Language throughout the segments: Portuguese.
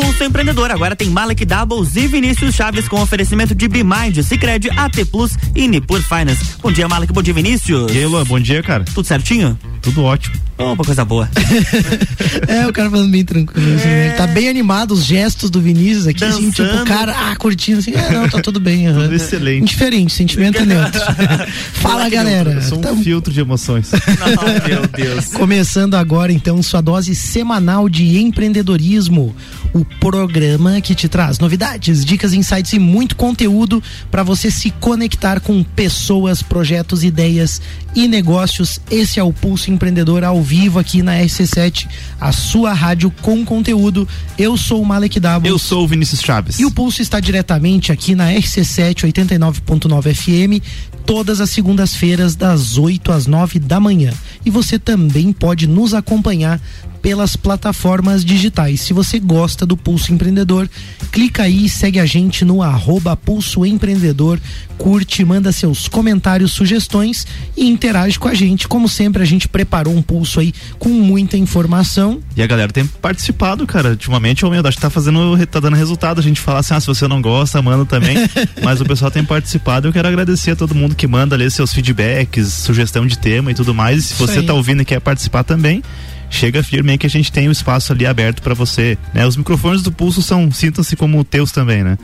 Pulso Empreendedor agora tem Malek Doubles e Vinícius Chaves com oferecimento de Bimind, Cicred, AT Plus e Nipur Finance. Bom dia, Malek. Bom dia, Vinícius. E aí, Luan, bom dia, cara. Tudo certinho? Tudo ótimo. Opa, coisa boa. é, o cara falando bem tranquilo. Assim, né? Tá bem animado os gestos do Vinícius aqui, assim, tipo, o cara, ah, curtindo assim, é, não, tá tudo bem. Tudo excelente. Indiferente, sentimento é neutro. Fala, galera. Eu sou um tá... filtro de emoções. Não, meu Deus. Começando agora, então, sua dose semanal de empreendedorismo. O programa que te traz novidades, dicas, insights e muito conteúdo para você se conectar com pessoas, projetos, ideias e negócios. Esse é o Pulso Empreendedor ao vivo aqui na RC7, a sua rádio com conteúdo. Eu sou o Malek Dabo. Eu sou o Vinícius Chaves. E o Pulso está diretamente aqui na RC7 89.9 FM, todas as segundas-feiras, das 8 às 9 da manhã. E você também pode nos acompanhar pelas plataformas digitais. Se você gosta do Pulso Empreendedor, clica aí e segue a gente no arroba Pulso Empreendedor, curte, manda seus comentários, sugestões e interage com a gente. Como sempre, a gente preparou um pulso aí com muita informação. E a galera tem participado, cara. Ultimamente, o meu acho que tá fazendo, tá dando resultado. A gente fala assim, ah, se você não gosta, manda também. Mas o pessoal tem participado. Eu quero agradecer a todo mundo que manda ali seus feedbacks, sugestão de tema e tudo mais. Se Isso você aí. tá ouvindo e quer participar também, chega firme aí que a gente tem o um espaço ali aberto para você. Né? Os microfones do Pulso são, sintam-se como teus também, né?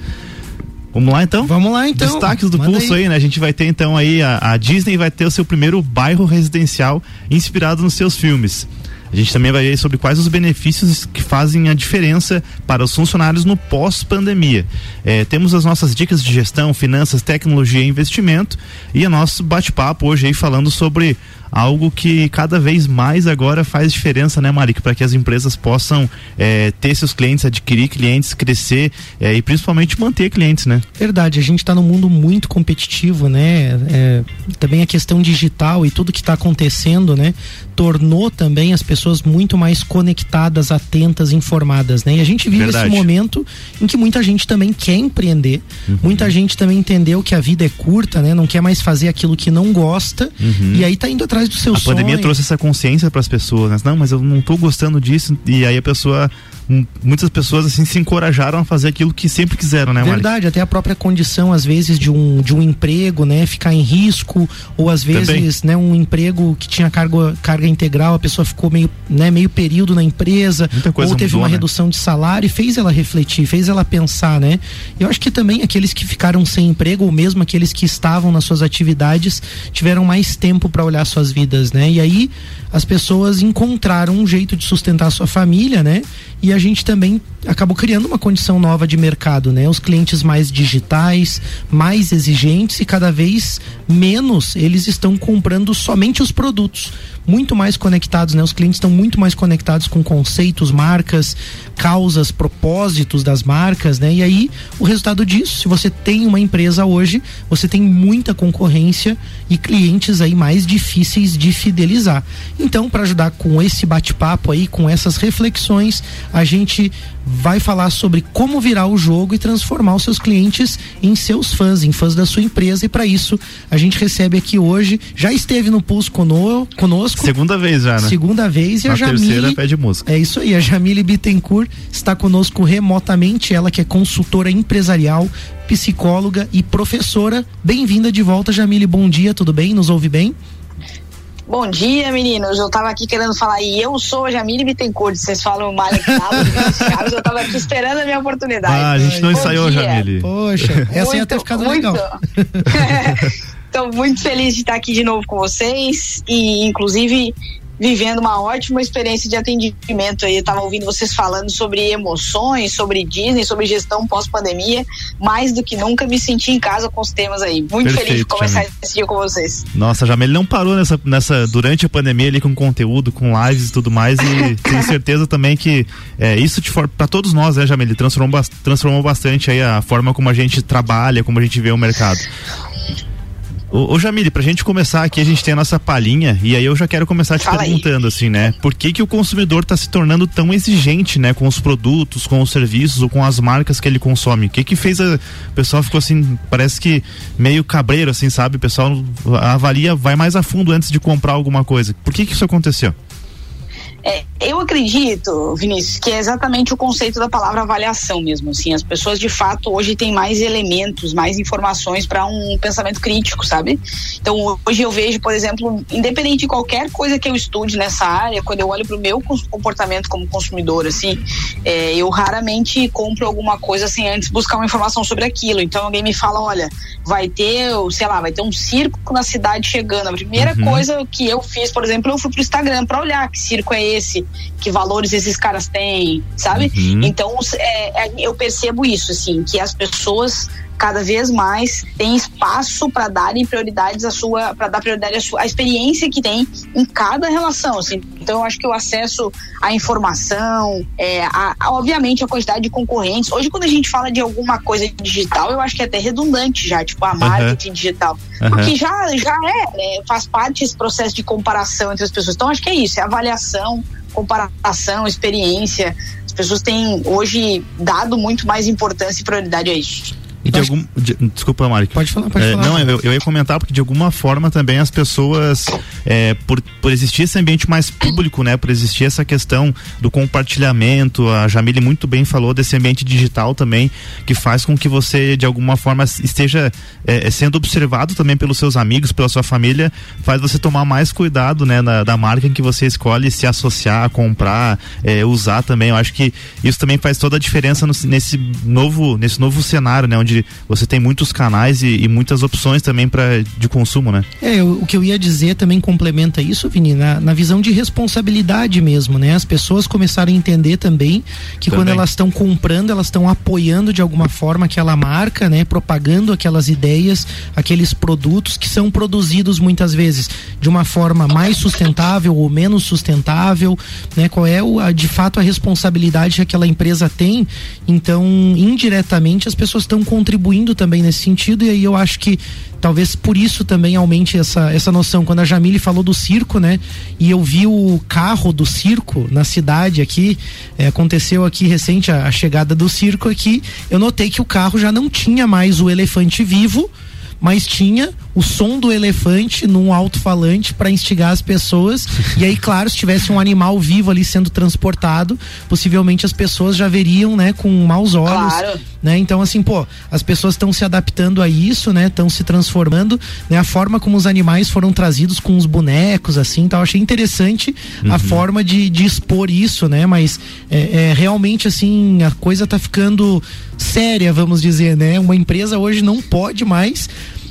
Vamos lá então? Vamos lá então. Destaques do Manda Pulso aí. aí. né? A gente vai ter então aí, a, a Disney vai ter o seu primeiro bairro residencial inspirado nos seus filmes. A gente também vai ver sobre quais os benefícios que fazem a diferença para os funcionários no pós-pandemia. É, temos as nossas dicas de gestão, finanças, tecnologia e investimento e o nosso bate-papo hoje aí falando sobre algo que cada vez mais agora faz diferença, né, Marico, para que as empresas possam é, ter seus clientes, adquirir clientes, crescer é, e principalmente manter clientes, né? Verdade, a gente está num mundo muito competitivo, né? É, também a questão digital e tudo que está acontecendo, né? Tornou também as pessoas muito mais conectadas, atentas, informadas, né? E a gente vive Verdade. esse momento em que muita gente também quer empreender, uhum. muita gente também entendeu que a vida é curta, né? Não quer mais fazer aquilo que não gosta uhum. e aí está indo atrás do seu a sonho. A pandemia trouxe essa consciência para as pessoas, né? Não, mas eu não estou gostando disso. E aí a pessoa muitas pessoas assim se encorajaram a fazer aquilo que sempre quiseram, né, Verdade, Mari? até a própria condição às vezes de um, de um emprego, né, ficar em risco ou às vezes, Também. né, um emprego que tinha carga, carga integral, a pessoa ficou meio, né, meio período na empresa ou teve mudou, uma né? redução de salário e fez ela refletir, fez ela pensar, né? Eu acho que também aqueles que ficaram sem emprego ou mesmo aqueles que estavam nas suas atividades tiveram mais tempo para olhar suas vidas, né? E aí as pessoas encontraram um jeito de sustentar a sua família, né? E a gente também acabou criando uma condição nova de mercado, né? Os clientes mais digitais, mais exigentes e cada vez menos eles estão comprando somente os produtos, muito mais conectados, né? Os clientes estão muito mais conectados com conceitos, marcas, causas, propósitos das marcas, né? E aí, o resultado disso, se você tem uma empresa hoje, você tem muita concorrência e clientes aí mais difíceis de fidelizar. Então, para ajudar com esse bate-papo aí, com essas reflexões, a gente vai falar sobre como virar o jogo e transformar os seus clientes em seus fãs, em fãs da sua empresa. E para isso, a gente recebe aqui hoje, já esteve no Pulso conosco. Segunda vez já, né? Segunda vez e Na a Jamile. terceira pede música. É isso aí, a Jamile Bittencourt está conosco remotamente, ela que é consultora empresarial, psicóloga e professora. Bem-vinda de volta, Jamile. Bom dia, tudo bem? Nos ouve bem? Bom dia, meninos. Eu tava aqui querendo falar, e eu sou a Jamile Bittencourt. Vocês falam Malek Chaves, eu tava aqui esperando a minha oportunidade. Ah, a gente não Bom ensaiou, dia. Jamile. Poxa, essa muito, ia ter ficado muito. legal. Estou muito feliz de estar aqui de novo com vocês e, inclusive, vivendo uma ótima experiência de atendimento aí. Eu tava ouvindo vocês falando sobre emoções, sobre Disney, sobre gestão pós-pandemia. Mais do que nunca me senti em casa com os temas aí. Muito Perfeito, feliz de começar Jamil. esse dia com vocês. Nossa, Jamel não parou nessa, nessa durante a pandemia ali com conteúdo, com lives e tudo mais e tenho certeza também que é, isso para todos nós, né, Jamel, transformou, transformou bastante aí a forma como a gente trabalha, como a gente vê o mercado. Ô, ô Jamile, pra gente começar aqui, a gente tem a nossa palhinha, e aí eu já quero começar te Fala perguntando, aí. assim, né? Por que que o consumidor tá se tornando tão exigente, né? Com os produtos, com os serviços ou com as marcas que ele consome? O que que fez a... O pessoal ficou assim, parece que meio cabreiro, assim, sabe? O pessoal avalia, vai mais a fundo antes de comprar alguma coisa. Por que que isso aconteceu? Eu acredito, Vinícius, que é exatamente o conceito da palavra avaliação mesmo. Assim, as pessoas de fato hoje têm mais elementos, mais informações para um pensamento crítico, sabe? Então hoje eu vejo, por exemplo, independente de qualquer coisa que eu estude nessa área, quando eu olho para o meu comportamento como consumidor, assim, é, eu raramente compro alguma coisa sem antes buscar uma informação sobre aquilo. Então alguém me fala, olha, vai ter, sei lá, vai ter um circo na cidade chegando. A primeira uhum. coisa que eu fiz, por exemplo, eu fui pro Instagram para olhar que circo é esse, que valores esses caras têm, sabe? Uhum. Então é, é, eu percebo isso, assim, que as pessoas cada vez mais tem espaço para darem prioridades à sua, para dar prioridade à, sua, à experiência que tem em cada relação. Assim. Então, eu acho que o acesso à informação, é, a, a, obviamente a quantidade de concorrentes. Hoje, quando a gente fala de alguma coisa digital, eu acho que é até redundante já, tipo a marketing uhum. digital, uhum. porque já já é, é, faz parte esse processo de comparação entre as pessoas. Então, acho que é isso, é avaliação, comparação, experiência. As pessoas têm hoje dado muito mais importância e prioridade a isso. E de algum, de, desculpa, Mari. Pode falar, pode é, falar. Não, eu, eu, ia comentar porque de alguma forma também as pessoas, é, por, por existir esse ambiente mais público, né, por existir essa questão do compartilhamento, a Jamile muito bem falou desse ambiente digital também, que faz com que você de alguma forma esteja é, é sendo observado também pelos seus amigos, pela sua família, faz você tomar mais cuidado, né, na, da marca em que você escolhe se associar, comprar, é, usar também. Eu acho que isso também faz toda a diferença no, nesse novo, nesse novo cenário, né, onde onde você tem muitos canais e, e muitas opções também para de consumo, né? É, o, o, que eu ia dizer também complementa isso, Vini, na, na visão de responsabilidade mesmo, né? As pessoas começaram a entender também que também. quando elas estão comprando, elas estão apoiando de alguma forma aquela marca, né? Propagando aquelas ideias, aqueles produtos que são produzidos muitas vezes de uma forma mais sustentável ou menos sustentável, né? Qual é o, a, de fato a responsabilidade que aquela empresa tem? Então, indiretamente as pessoas estão contribuindo também nesse sentido, e aí eu acho que talvez por isso também aumente essa, essa noção. Quando a Jamile falou do circo, né? E eu vi o carro do circo na cidade aqui, é, aconteceu aqui recente a, a chegada do circo aqui, eu notei que o carro já não tinha mais o elefante vivo, mas tinha o som do elefante num alto-falante para instigar as pessoas. e aí, claro, se tivesse um animal vivo ali sendo transportado, possivelmente as pessoas já veriam, né, com maus olhos. Claro. Né? Então, assim, pô, as pessoas estão se adaptando a isso, né? Estão se transformando, né? A forma como os animais foram trazidos com os bonecos, assim, então achei interessante uhum. a forma de, de expor isso, né? Mas é, é, realmente, assim, a coisa tá ficando séria, vamos dizer, né? Uma empresa hoje não pode mais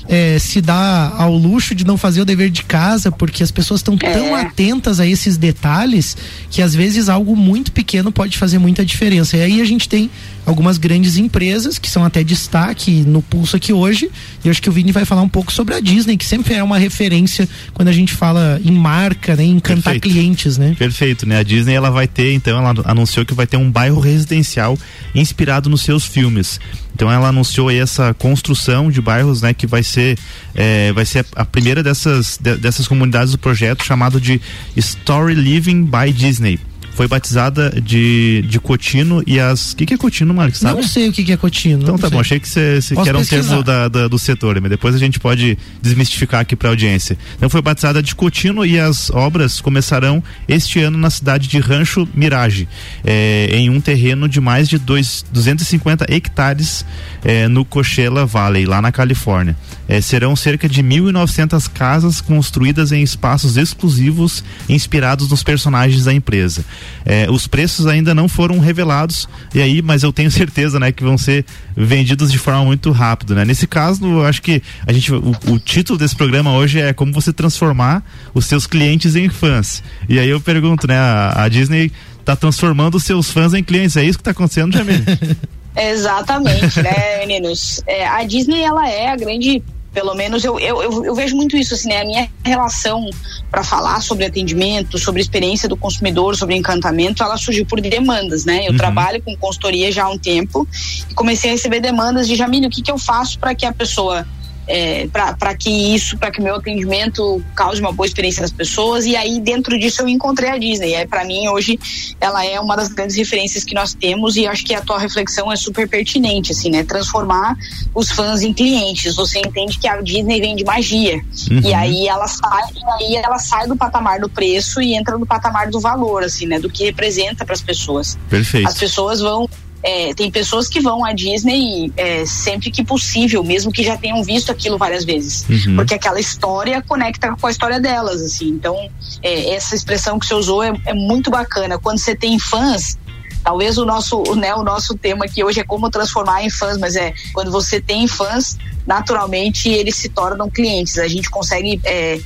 é, se dá ao luxo de não fazer o dever de casa, porque as pessoas estão é. tão atentas a esses detalhes que às vezes algo muito pequeno pode fazer muita diferença. E aí a gente tem algumas grandes empresas que são até destaque no pulso aqui hoje. E acho que o Vini vai falar um pouco sobre a Disney, que sempre é uma referência quando a gente fala em marca, né, em encantar Perfeito. clientes, né? Perfeito, né? A Disney ela vai ter, então ela anunciou que vai ter um bairro residencial inspirado nos seus filmes. Então ela anunciou aí essa construção de bairros, né, que vai ser é, vai ser a primeira dessas de, dessas comunidades do projeto chamado de Story Living by Disney foi batizada de, de Cotino e as. O que, que é Cotino, Marcos? Sabe? Não sei o que, que é Cotino. Então tá sei. bom, achei que, cê, cê que era um termo da, da, do setor, mas depois a gente pode desmistificar aqui para a audiência. Então foi batizada de Cotino e as obras começarão este ano na cidade de Rancho Mirage, é, em um terreno de mais de dois, 250 hectares é, no Coachella Valley, lá na Califórnia. É, serão cerca de 1.900 casas construídas em espaços exclusivos inspirados nos personagens da empresa. É, os preços ainda não foram revelados e aí, mas eu tenho certeza, né, que vão ser vendidos de forma muito rápida, né? Nesse caso, eu acho que a gente, o, o título desse programa hoje é como você transformar os seus clientes em fãs. E aí eu pergunto, né, a, a Disney está transformando os seus fãs em clientes. É isso que está acontecendo, Jamil? Exatamente, né, meninos? É, a Disney, ela é a grande pelo menos eu, eu, eu, vejo muito isso, assim, né? A minha relação para falar sobre atendimento, sobre experiência do consumidor, sobre encantamento, ela surgiu por demandas, né? Eu uhum. trabalho com consultoria já há um tempo e comecei a receber demandas de Jamílio, o que, que eu faço para que a pessoa é, para que isso, para que meu atendimento cause uma boa experiência das pessoas. E aí, dentro disso, eu encontrei a Disney. É, para mim, hoje, ela é uma das grandes referências que nós temos e acho que a tua reflexão é super pertinente, assim, né? Transformar os fãs em clientes. Você entende que a Disney vem de magia. Uhum. E aí ela sai, aí ela sai do patamar do preço e entra no patamar do valor, assim, né? Do que representa para as pessoas. Perfeito. As pessoas vão é, tem pessoas que vão à Disney é, sempre que possível, mesmo que já tenham visto aquilo várias vezes, uhum. porque aquela história conecta com a história delas, assim. Então, é, essa expressão que você usou é, é muito bacana. Quando você tem fãs, talvez o nosso, né, o nosso tema aqui hoje é como transformar em fãs, mas é quando você tem fãs, naturalmente eles se tornam clientes. A gente consegue é,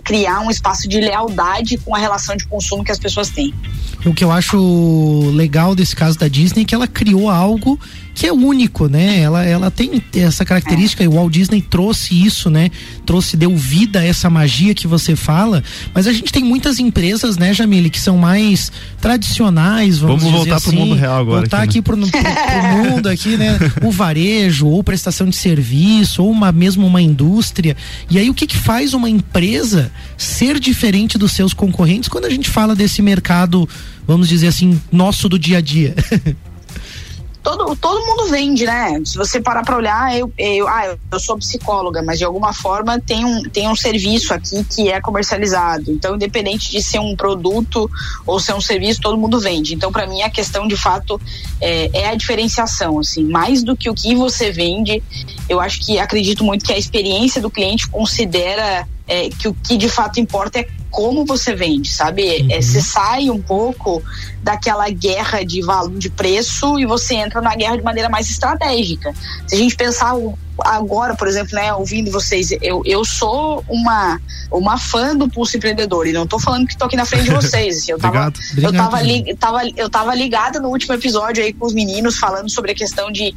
criar um espaço de lealdade com a relação de consumo que as pessoas têm. O que eu acho legal desse caso da Disney é que ela criou algo que é único, né? Ela, ela tem essa característica, é. e o Walt Disney trouxe isso, né? Trouxe, deu vida a essa magia que você fala, mas a gente tem muitas empresas, né, Jamile, que são mais tradicionais, vamos, vamos voltar assim, pro mundo real agora. Voltar aqui, né? pro, pro, pro mundo aqui, né? O varejo, ou prestação de serviço, ou uma, mesmo uma indústria. E aí o que que faz uma empresa ser diferente dos seus concorrentes quando a gente fala desse mercado, vamos dizer assim, nosso do dia a dia? todo, todo mundo vende, né? Se você parar para olhar, eu, eu, ah, eu sou psicóloga, mas de alguma forma tem um, tem um serviço aqui que é comercializado. Então, independente de ser um produto ou ser um serviço, todo mundo vende. Então, para mim, a questão de fato é, é, a diferenciação, assim, mais do que o que você vende. Eu acho que acredito muito que a experiência do cliente considera é, que o que de fato importa é como você vende, sabe? Uhum. É, você sai um pouco daquela guerra de valor de preço e você entra na guerra de maneira mais estratégica. Se a gente pensar agora, por exemplo, né, ouvindo vocês, eu, eu sou uma uma fã do Pulso Empreendedor e não estou falando que estou aqui na frente de vocês. Assim, eu tava, obrigado, eu tava, li, tava, eu tava ligada no último episódio aí com os meninos falando sobre a questão de,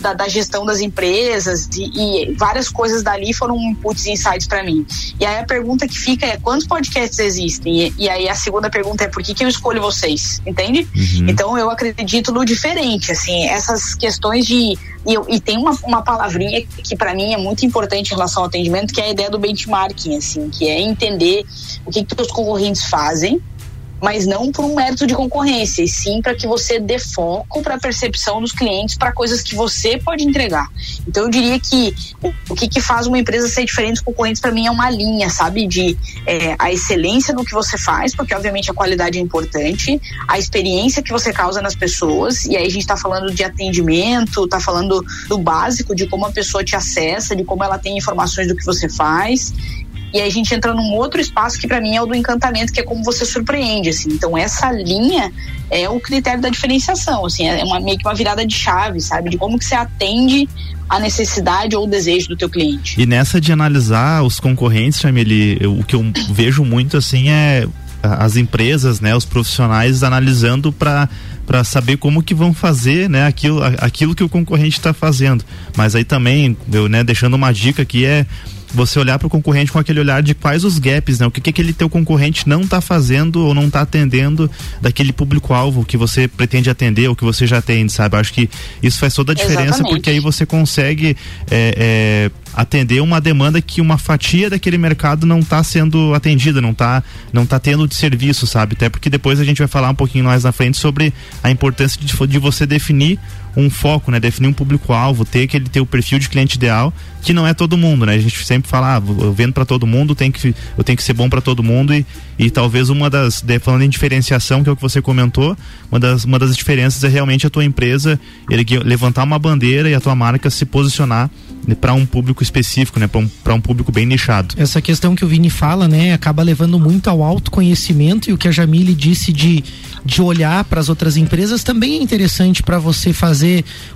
da, da gestão das empresas e, e, várias coisas dali foram inputs e insights para mim. E aí a pergunta que fica é quantos podcasts existem? E, e aí a segunda pergunta é por que, que eu escolho vocês? Entende? Uhum. Então eu acredito no diferente, assim, essas questões de e, eu, e tem uma, uma palavrinha que para mim é muito importante em relação ao atendimento, que é a ideia do benchmarking, assim, que é entender o que, que os concorrentes fazem mas não por um mérito de concorrência, e sim para que você dê foco para a percepção dos clientes para coisas que você pode entregar. Então eu diria que o, que, que faz uma empresa ser diferente dos concorrentes para mim é uma linha, sabe, de é, a excelência no que você faz, porque obviamente a qualidade é importante, a experiência que você causa nas pessoas, e aí a gente está falando de atendimento, está falando do básico, de como a pessoa te acessa, de como ela tem informações do que você faz, e aí a gente entra num outro espaço que para mim é o do encantamento, que é como você surpreende, assim. Então essa linha é o critério da diferenciação, assim, é uma meio que uma virada de chave, sabe? De como que você atende a necessidade ou o desejo do teu cliente. E nessa de analisar os concorrentes, Jamile, o que eu vejo muito assim é as empresas, né, os profissionais analisando para para saber como que vão fazer, né, aquilo, aquilo que o concorrente está fazendo. Mas aí também, eu, né, deixando uma dica aqui é você olhar para o concorrente com aquele olhar de quais os gaps, né? O que, que aquele teu concorrente não está fazendo ou não está atendendo daquele público-alvo que você pretende atender ou que você já atende, sabe? Acho que isso faz toda a diferença Exatamente. porque aí você consegue é, é, atender uma demanda que uma fatia daquele mercado não está sendo atendida, não está não tá tendo de serviço, sabe? Até porque depois a gente vai falar um pouquinho mais na frente sobre a importância de, de você definir um foco, né? Definir um público-alvo, ter aquele teu perfil de cliente ideal, que não é todo mundo, né? A gente sempre fala, ah, eu vendo para todo mundo, tem que, eu tenho que ser bom para todo mundo e, e talvez uma das, falando em diferenciação, que é o que você comentou, uma das, uma das diferenças é realmente a tua empresa ele, levantar uma bandeira e a tua marca se posicionar né, para um público específico, né? Para um, um público bem nichado. Essa questão que o Vini fala, né? Acaba levando muito ao autoconhecimento e o que a Jamile disse de de olhar para as outras empresas também é interessante para você fazer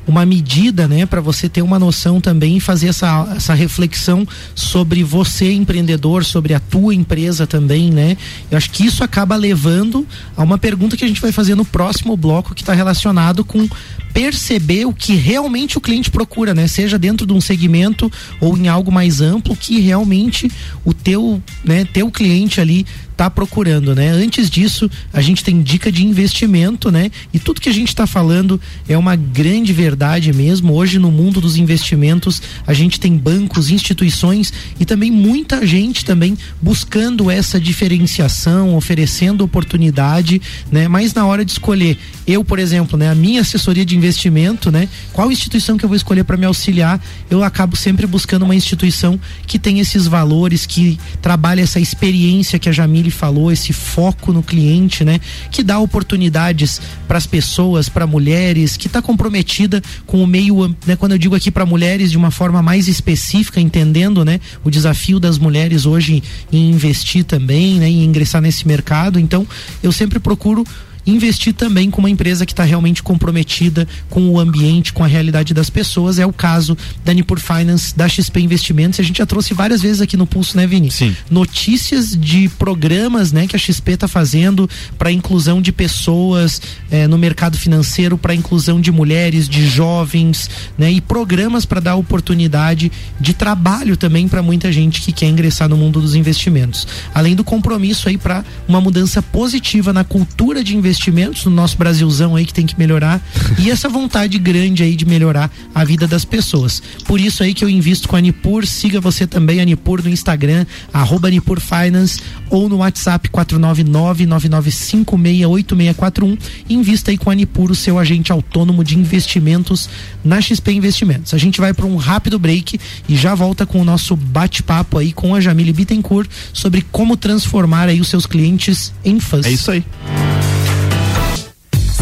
uma medida, né? Para você ter uma noção também e fazer essa, essa reflexão sobre você empreendedor, sobre a tua empresa também, né? Eu acho que isso acaba levando a uma pergunta que a gente vai fazer no próximo bloco que está relacionado com perceber o que realmente o cliente procura, né? Seja dentro de um segmento ou em algo mais amplo que realmente o teu, né, teu cliente ali está procurando, né? Antes disso, a gente tem dica de investimento, né? E tudo que a gente está falando é uma grande verdade mesmo. Hoje, no mundo dos investimentos, a gente tem bancos, instituições e também muita gente também buscando essa diferenciação, oferecendo oportunidade, né? Mas na hora de escolher, eu, por exemplo, né? A minha assessoria de investimento, né? Qual instituição que eu vou escolher para me auxiliar? Eu acabo sempre buscando uma instituição que tem esses valores, que trabalha essa experiência que a Jamile falou, esse foco no cliente, né? Que dá oportunidades para as pessoas, para mulheres, que está comprometida com o meio, né? Quando eu digo aqui para mulheres de uma forma mais específica, entendendo, né? O desafio das mulheres hoje em investir também, né? Em ingressar nesse mercado. Então, eu sempre procuro investir também com uma empresa que está realmente comprometida com o ambiente, com a realidade das pessoas. É o caso da Nipur Finance, da XP Investimentos. A gente já trouxe várias vezes aqui no Pulso, né, Vini? Sim. Notícias de programas, né, que a XP está fazendo para inclusão de pessoas eh, no mercado financeiro, para inclusão de mulheres, de jovens, né, e programas para dar oportunidade de trabalho também para muita gente que quer ingressar no mundo dos investimentos. Além do compromisso aí para uma mudança positiva na cultura de investimento investimentos no nosso Brasilzão aí que tem que melhorar e essa vontade grande aí de melhorar a vida das pessoas. Por isso aí que eu invisto com a Nipur, siga você também a Nipur no Instagram, arroba Nipur Finance ou no WhatsApp 499-9956-8641 invista aí com a Nipur, o seu agente autônomo de investimentos na XP Investimentos. A gente vai para um rápido break e já volta com o nosso bate-papo aí com a Jamile Bittencourt sobre como transformar aí os seus clientes em fãs. É isso aí.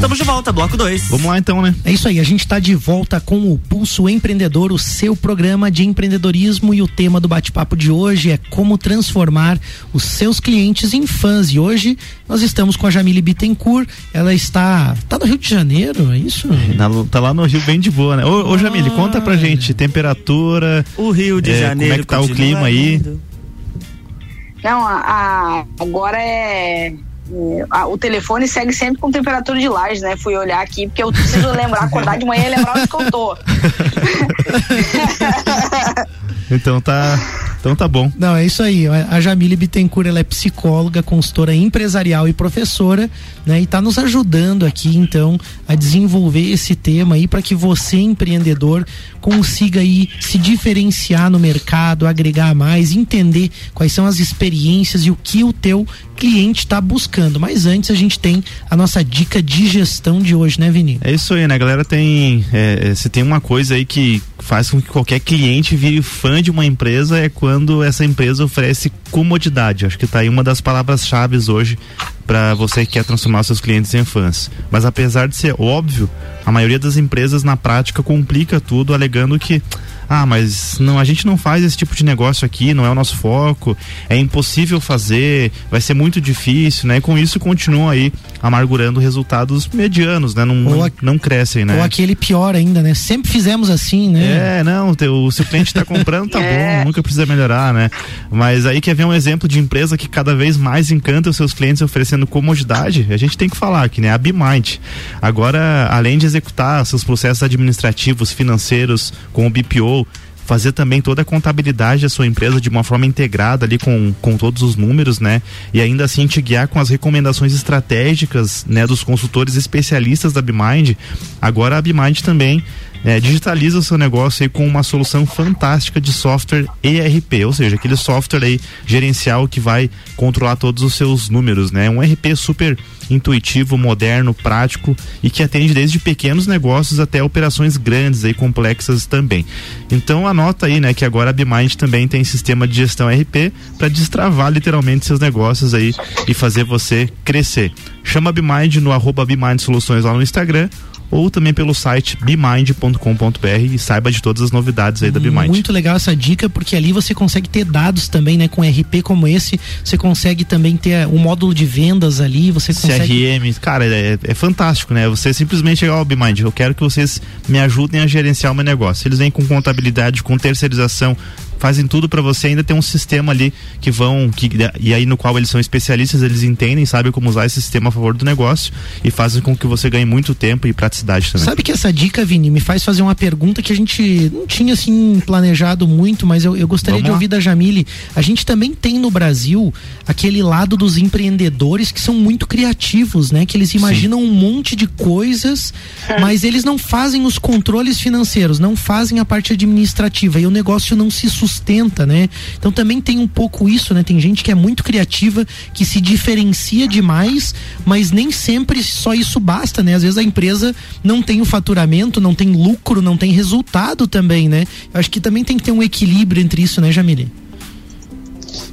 Estamos de volta, bloco 2. Vamos lá então, né? É isso aí, a gente está de volta com o Pulso Empreendedor, o seu programa de empreendedorismo e o tema do bate-papo de hoje é como transformar os seus clientes em fãs. E hoje nós estamos com a Jamile Bittencourt, ela está tá no Rio de Janeiro, é isso? Na, tá lá no Rio bem de boa, né? Ô, ô Jamile, conta pra gente, temperatura, o Rio de é, Janeiro, como é que tá o clima aí? Não, a, a, agora é é, o telefone segue sempre com temperatura de laje, né? Fui olhar aqui, porque eu preciso lembrar, acordar de manhã e lembrar onde que eu tô. então tá. Então tá bom. Não, é isso aí. A Jamile Bittencourt, ela é psicóloga, consultora empresarial e professora, né? E tá nos ajudando aqui, então, a desenvolver esse tema aí para que você, empreendedor, consiga aí se diferenciar no mercado, agregar mais, entender quais são as experiências e o que o teu cliente está buscando. Mas antes a gente tem a nossa dica de gestão de hoje, né, Vini? É isso aí, né, galera? Tem é, se tem uma coisa aí que faz com que qualquer cliente vire fã de uma empresa é quando essa empresa oferece comodidade. Acho que está aí uma das palavras-chave hoje para você que quer transformar seus clientes em fãs. Mas apesar de ser óbvio, a maioria das empresas na prática complica tudo alegando que ah, mas não, a gente não faz esse tipo de negócio aqui, não é o nosso foco, é impossível fazer, vai ser muito difícil, né? E com isso continuam aí amargurando resultados medianos, né? Não, não, a, não, crescem, né? Ou aquele pior ainda, né? Sempre fizemos assim, né? É, não, o, se o cliente está comprando, tá é. bom, nunca precisa melhorar, né? Mas aí quer ver um exemplo de empresa que cada vez mais encanta os seus clientes oferecendo comodidade, a gente tem que falar aqui, né? A BeMind. Agora, além de executar seus processos administrativos, financeiros com o BPO, fazer também toda a contabilidade da sua empresa de uma forma integrada ali com, com todos os números, né? E ainda assim te guiar com as recomendações estratégicas, né, dos consultores especialistas da BMind. Agora a BMind também é, digitaliza o seu negócio aí com uma solução fantástica de software ERP, ou seja, aquele software aí gerencial que vai controlar todos os seus números, né? Um ERP super intuitivo, moderno, prático e que atende desde pequenos negócios até operações grandes e complexas também. Então anota aí, né, que agora a BMind também tem sistema de gestão RP para destravar literalmente seus negócios aí e fazer você crescer. Chama a BMind no arroba Soluções lá no Instagram ou também pelo site bemind.com.br e saiba de todas as novidades aí da Bemind. Muito legal essa dica, porque ali você consegue ter dados também, né? Com RP como esse, você consegue também ter um módulo de vendas ali, você consegue... CRM, cara, é, é fantástico, né? Você simplesmente chegar ao Bemind, eu quero que vocês me ajudem a gerenciar o meu negócio. Eles vêm com contabilidade, com terceirização, fazem tudo para você ainda ter um sistema ali que vão que e aí no qual eles são especialistas, eles entendem, sabem como usar esse sistema a favor do negócio e fazem com que você ganhe muito tempo e praticidade também. Sabe que essa dica, Vini, me faz fazer uma pergunta que a gente não tinha assim planejado muito, mas eu, eu gostaria Vamos de ouvir da Jamile. A gente também tem no Brasil aquele lado dos empreendedores que são muito criativos, né? Que eles imaginam Sim. um monte de coisas, mas eles não fazem os controles financeiros, não fazem a parte administrativa e o negócio não se sustenta, né? Então também tem um pouco isso, né? Tem gente que é muito criativa, que se diferencia demais, mas nem sempre só isso basta, né? Às vezes a empresa não tem o faturamento, não tem lucro, não tem resultado também, né? Eu acho que também tem que ter um equilíbrio entre isso, né, Jamile?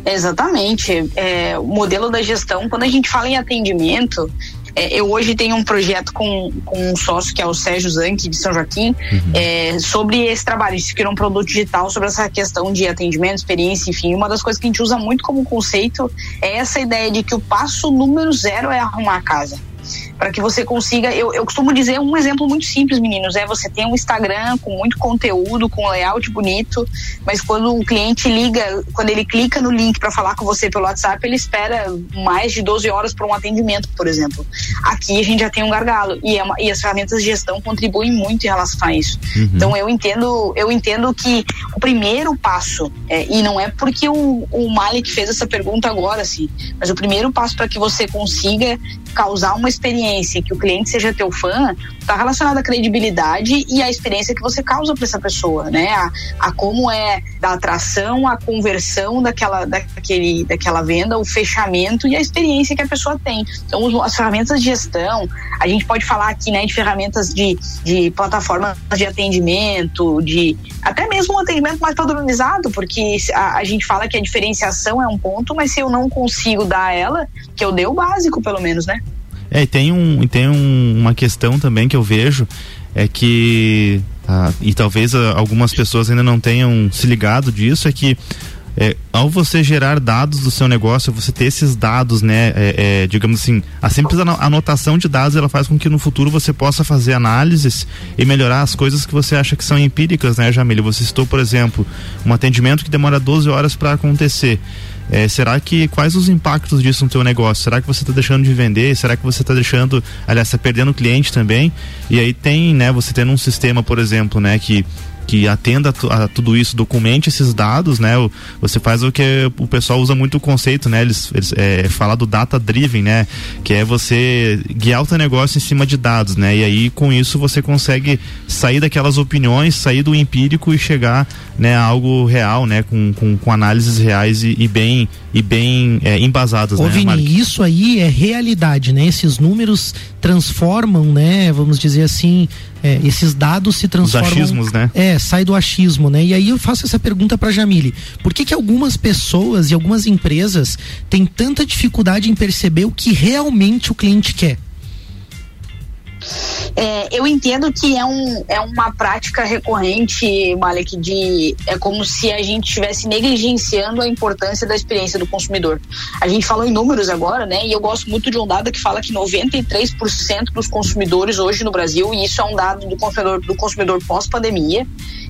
Exatamente. É, o modelo da gestão, quando a gente fala em atendimento, é, eu hoje tenho um projeto com, com um sócio que é o Sérgio Zanck de São Joaquim uhum. é, sobre esse trabalho. Isso criou um produto digital sobre essa questão de atendimento, experiência, enfim. Uma das coisas que a gente usa muito como conceito é essa ideia de que o passo número zero é arrumar a casa para que você consiga. Eu, eu costumo dizer um exemplo muito simples, meninos: é você tem um Instagram com muito conteúdo, com layout bonito, mas quando o cliente liga, quando ele clica no link para falar com você pelo WhatsApp, ele espera mais de 12 horas para um atendimento, por exemplo. Aqui a gente já tem um gargalo e, é uma, e as ferramentas de gestão contribuem muito em relação a isso. Uhum. Então eu entendo, eu entendo que o primeiro passo, é, e não é porque o, o Malik fez essa pergunta agora, assim, mas o primeiro passo para que você consiga causar uma experiência que o cliente seja teu fã, está relacionado à credibilidade e à experiência que você causa para essa pessoa, né? A, a, como é da atração, a conversão daquela, daquele, daquela venda, o fechamento e a experiência que a pessoa tem. Então, as ferramentas de gestão, a gente pode falar aqui, né, de ferramentas de, de plataformas de atendimento, de até mesmo um atendimento mais padronizado, porque a, a gente fala que a diferenciação é um ponto, mas se eu não consigo dar ela, que eu dei o básico, pelo menos, né? É, e tem, um, tem um, uma questão também que eu vejo, é que, ah, e talvez ah, algumas pessoas ainda não tenham se ligado disso, é que é, ao você gerar dados do seu negócio, você ter esses dados, né, é, é, digamos assim, a simples anotação de dados ela faz com que no futuro você possa fazer análises e melhorar as coisas que você acha que são empíricas, né, Jamília? Você citou, por exemplo, um atendimento que demora 12 horas para acontecer. É, será que quais os impactos disso no teu negócio? Será que você está deixando de vender? Será que você está deixando, aliás, está perdendo cliente também? E aí tem, né? Você tendo um sistema, por exemplo, né, que que atenda a, tudo isso, documente esses dados, né? Você faz o que o pessoal usa muito o conceito, né? Eles, eles é, falar do data driven, né? Que é você guiar o teu negócio em cima de dados, né? E aí com isso você consegue sair daquelas opiniões, sair do empírico e chegar, né, a algo real, né? Com, com, com análises reais e, e bem e bem é, embasadas, Ô, né? Vini, isso aí é realidade, né? Esses números transformam, né? Vamos dizer assim, é, esses dados se transformam. Os achismos, né? É, sai do achismo, né? E aí eu faço essa pergunta para Jamile: por que que algumas pessoas e algumas empresas têm tanta dificuldade em perceber o que realmente o cliente quer? É, eu entendo que é, um, é uma prática recorrente, Malek, de é como se a gente estivesse negligenciando a importância da experiência do consumidor. A gente falou em números agora, né? E eu gosto muito de um dado que fala que 93% dos consumidores hoje no Brasil, e isso é um dado do consumidor, do consumidor pós-pandemia,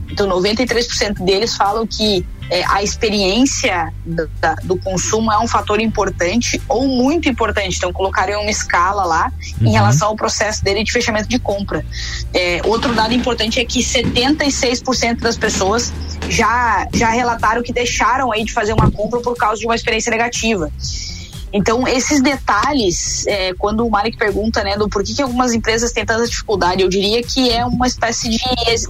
então 93% deles falam que é, a experiência do, da, do consumo é um fator importante ou muito importante. Então, colocaria uma escala lá uhum. em relação ao processo dele de fechamento de compra. É, outro dado importante é que 76% das pessoas já, já relataram que deixaram aí de fazer uma compra por causa de uma experiência negativa. Então, esses detalhes, é, quando o Malik pergunta, né, do porquê que algumas empresas têm tanta dificuldade, eu diria que é uma espécie de,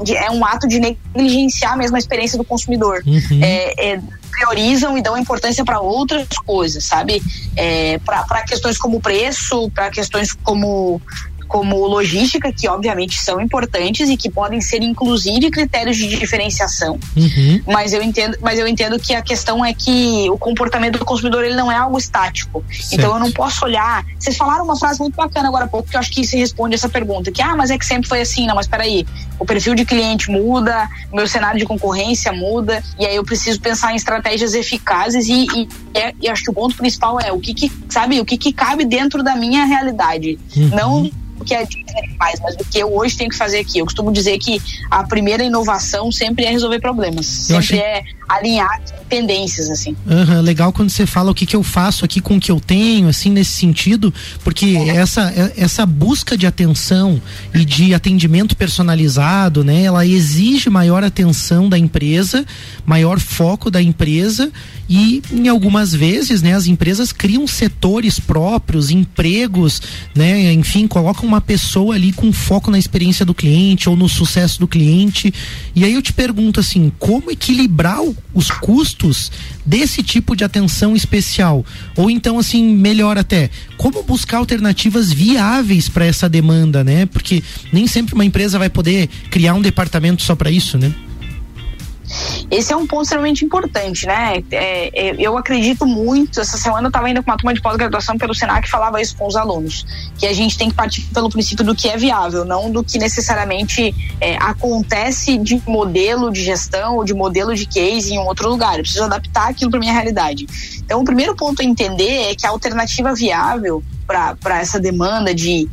de é um ato de negligenciar mesmo a experiência do consumidor. Uhum. É, é, priorizam e dão importância para outras coisas, sabe? É, para questões como preço, para questões como como logística, que obviamente são importantes e que podem ser inclusive critérios de diferenciação. Uhum. Mas eu entendo, mas eu entendo que a questão é que o comportamento do consumidor ele não é algo estático. Certo. Então eu não posso olhar. Vocês falaram uma frase muito bacana agora há pouco que eu acho que se responde essa pergunta, que ah, mas é que sempre foi assim, não, mas peraí, o perfil de cliente muda, o meu cenário de concorrência muda, e aí eu preciso pensar em estratégias eficazes e, e, é, e acho que o ponto principal é o que, que sabe, o que, que cabe dentro da minha realidade. Uhum. Não o que a Disney faz, mas o que eu hoje tenho que fazer aqui. Eu costumo dizer que a primeira inovação sempre é resolver problemas. Eu sempre achei... é alinhar tendências, assim. Uhum, legal quando você fala o que, que eu faço aqui com o que eu tenho, assim, nesse sentido, porque é. essa, essa busca de atenção e de atendimento personalizado, né, ela exige maior atenção da empresa, maior foco da empresa e em algumas vezes, né, as empresas criam setores próprios, empregos, né, enfim, colocam uma pessoa ali com foco na experiência do cliente ou no sucesso do cliente. E aí eu te pergunto assim, como equilibrar os custos desse tipo de atenção especial? Ou então assim, melhor até, como buscar alternativas viáveis para essa demanda, né? Porque nem sempre uma empresa vai poder criar um departamento só para isso, né? Esse é um ponto extremamente importante, né? É, é, eu acredito muito. Essa semana eu estava indo com uma turma de pós-graduação pelo Senac falava isso com os alunos, que a gente tem que partir pelo princípio do que é viável, não do que necessariamente é, acontece de modelo de gestão ou de modelo de case em um outro lugar. Eu preciso adaptar aquilo para minha realidade. Então, o primeiro ponto a entender é que a alternativa viável para essa demanda de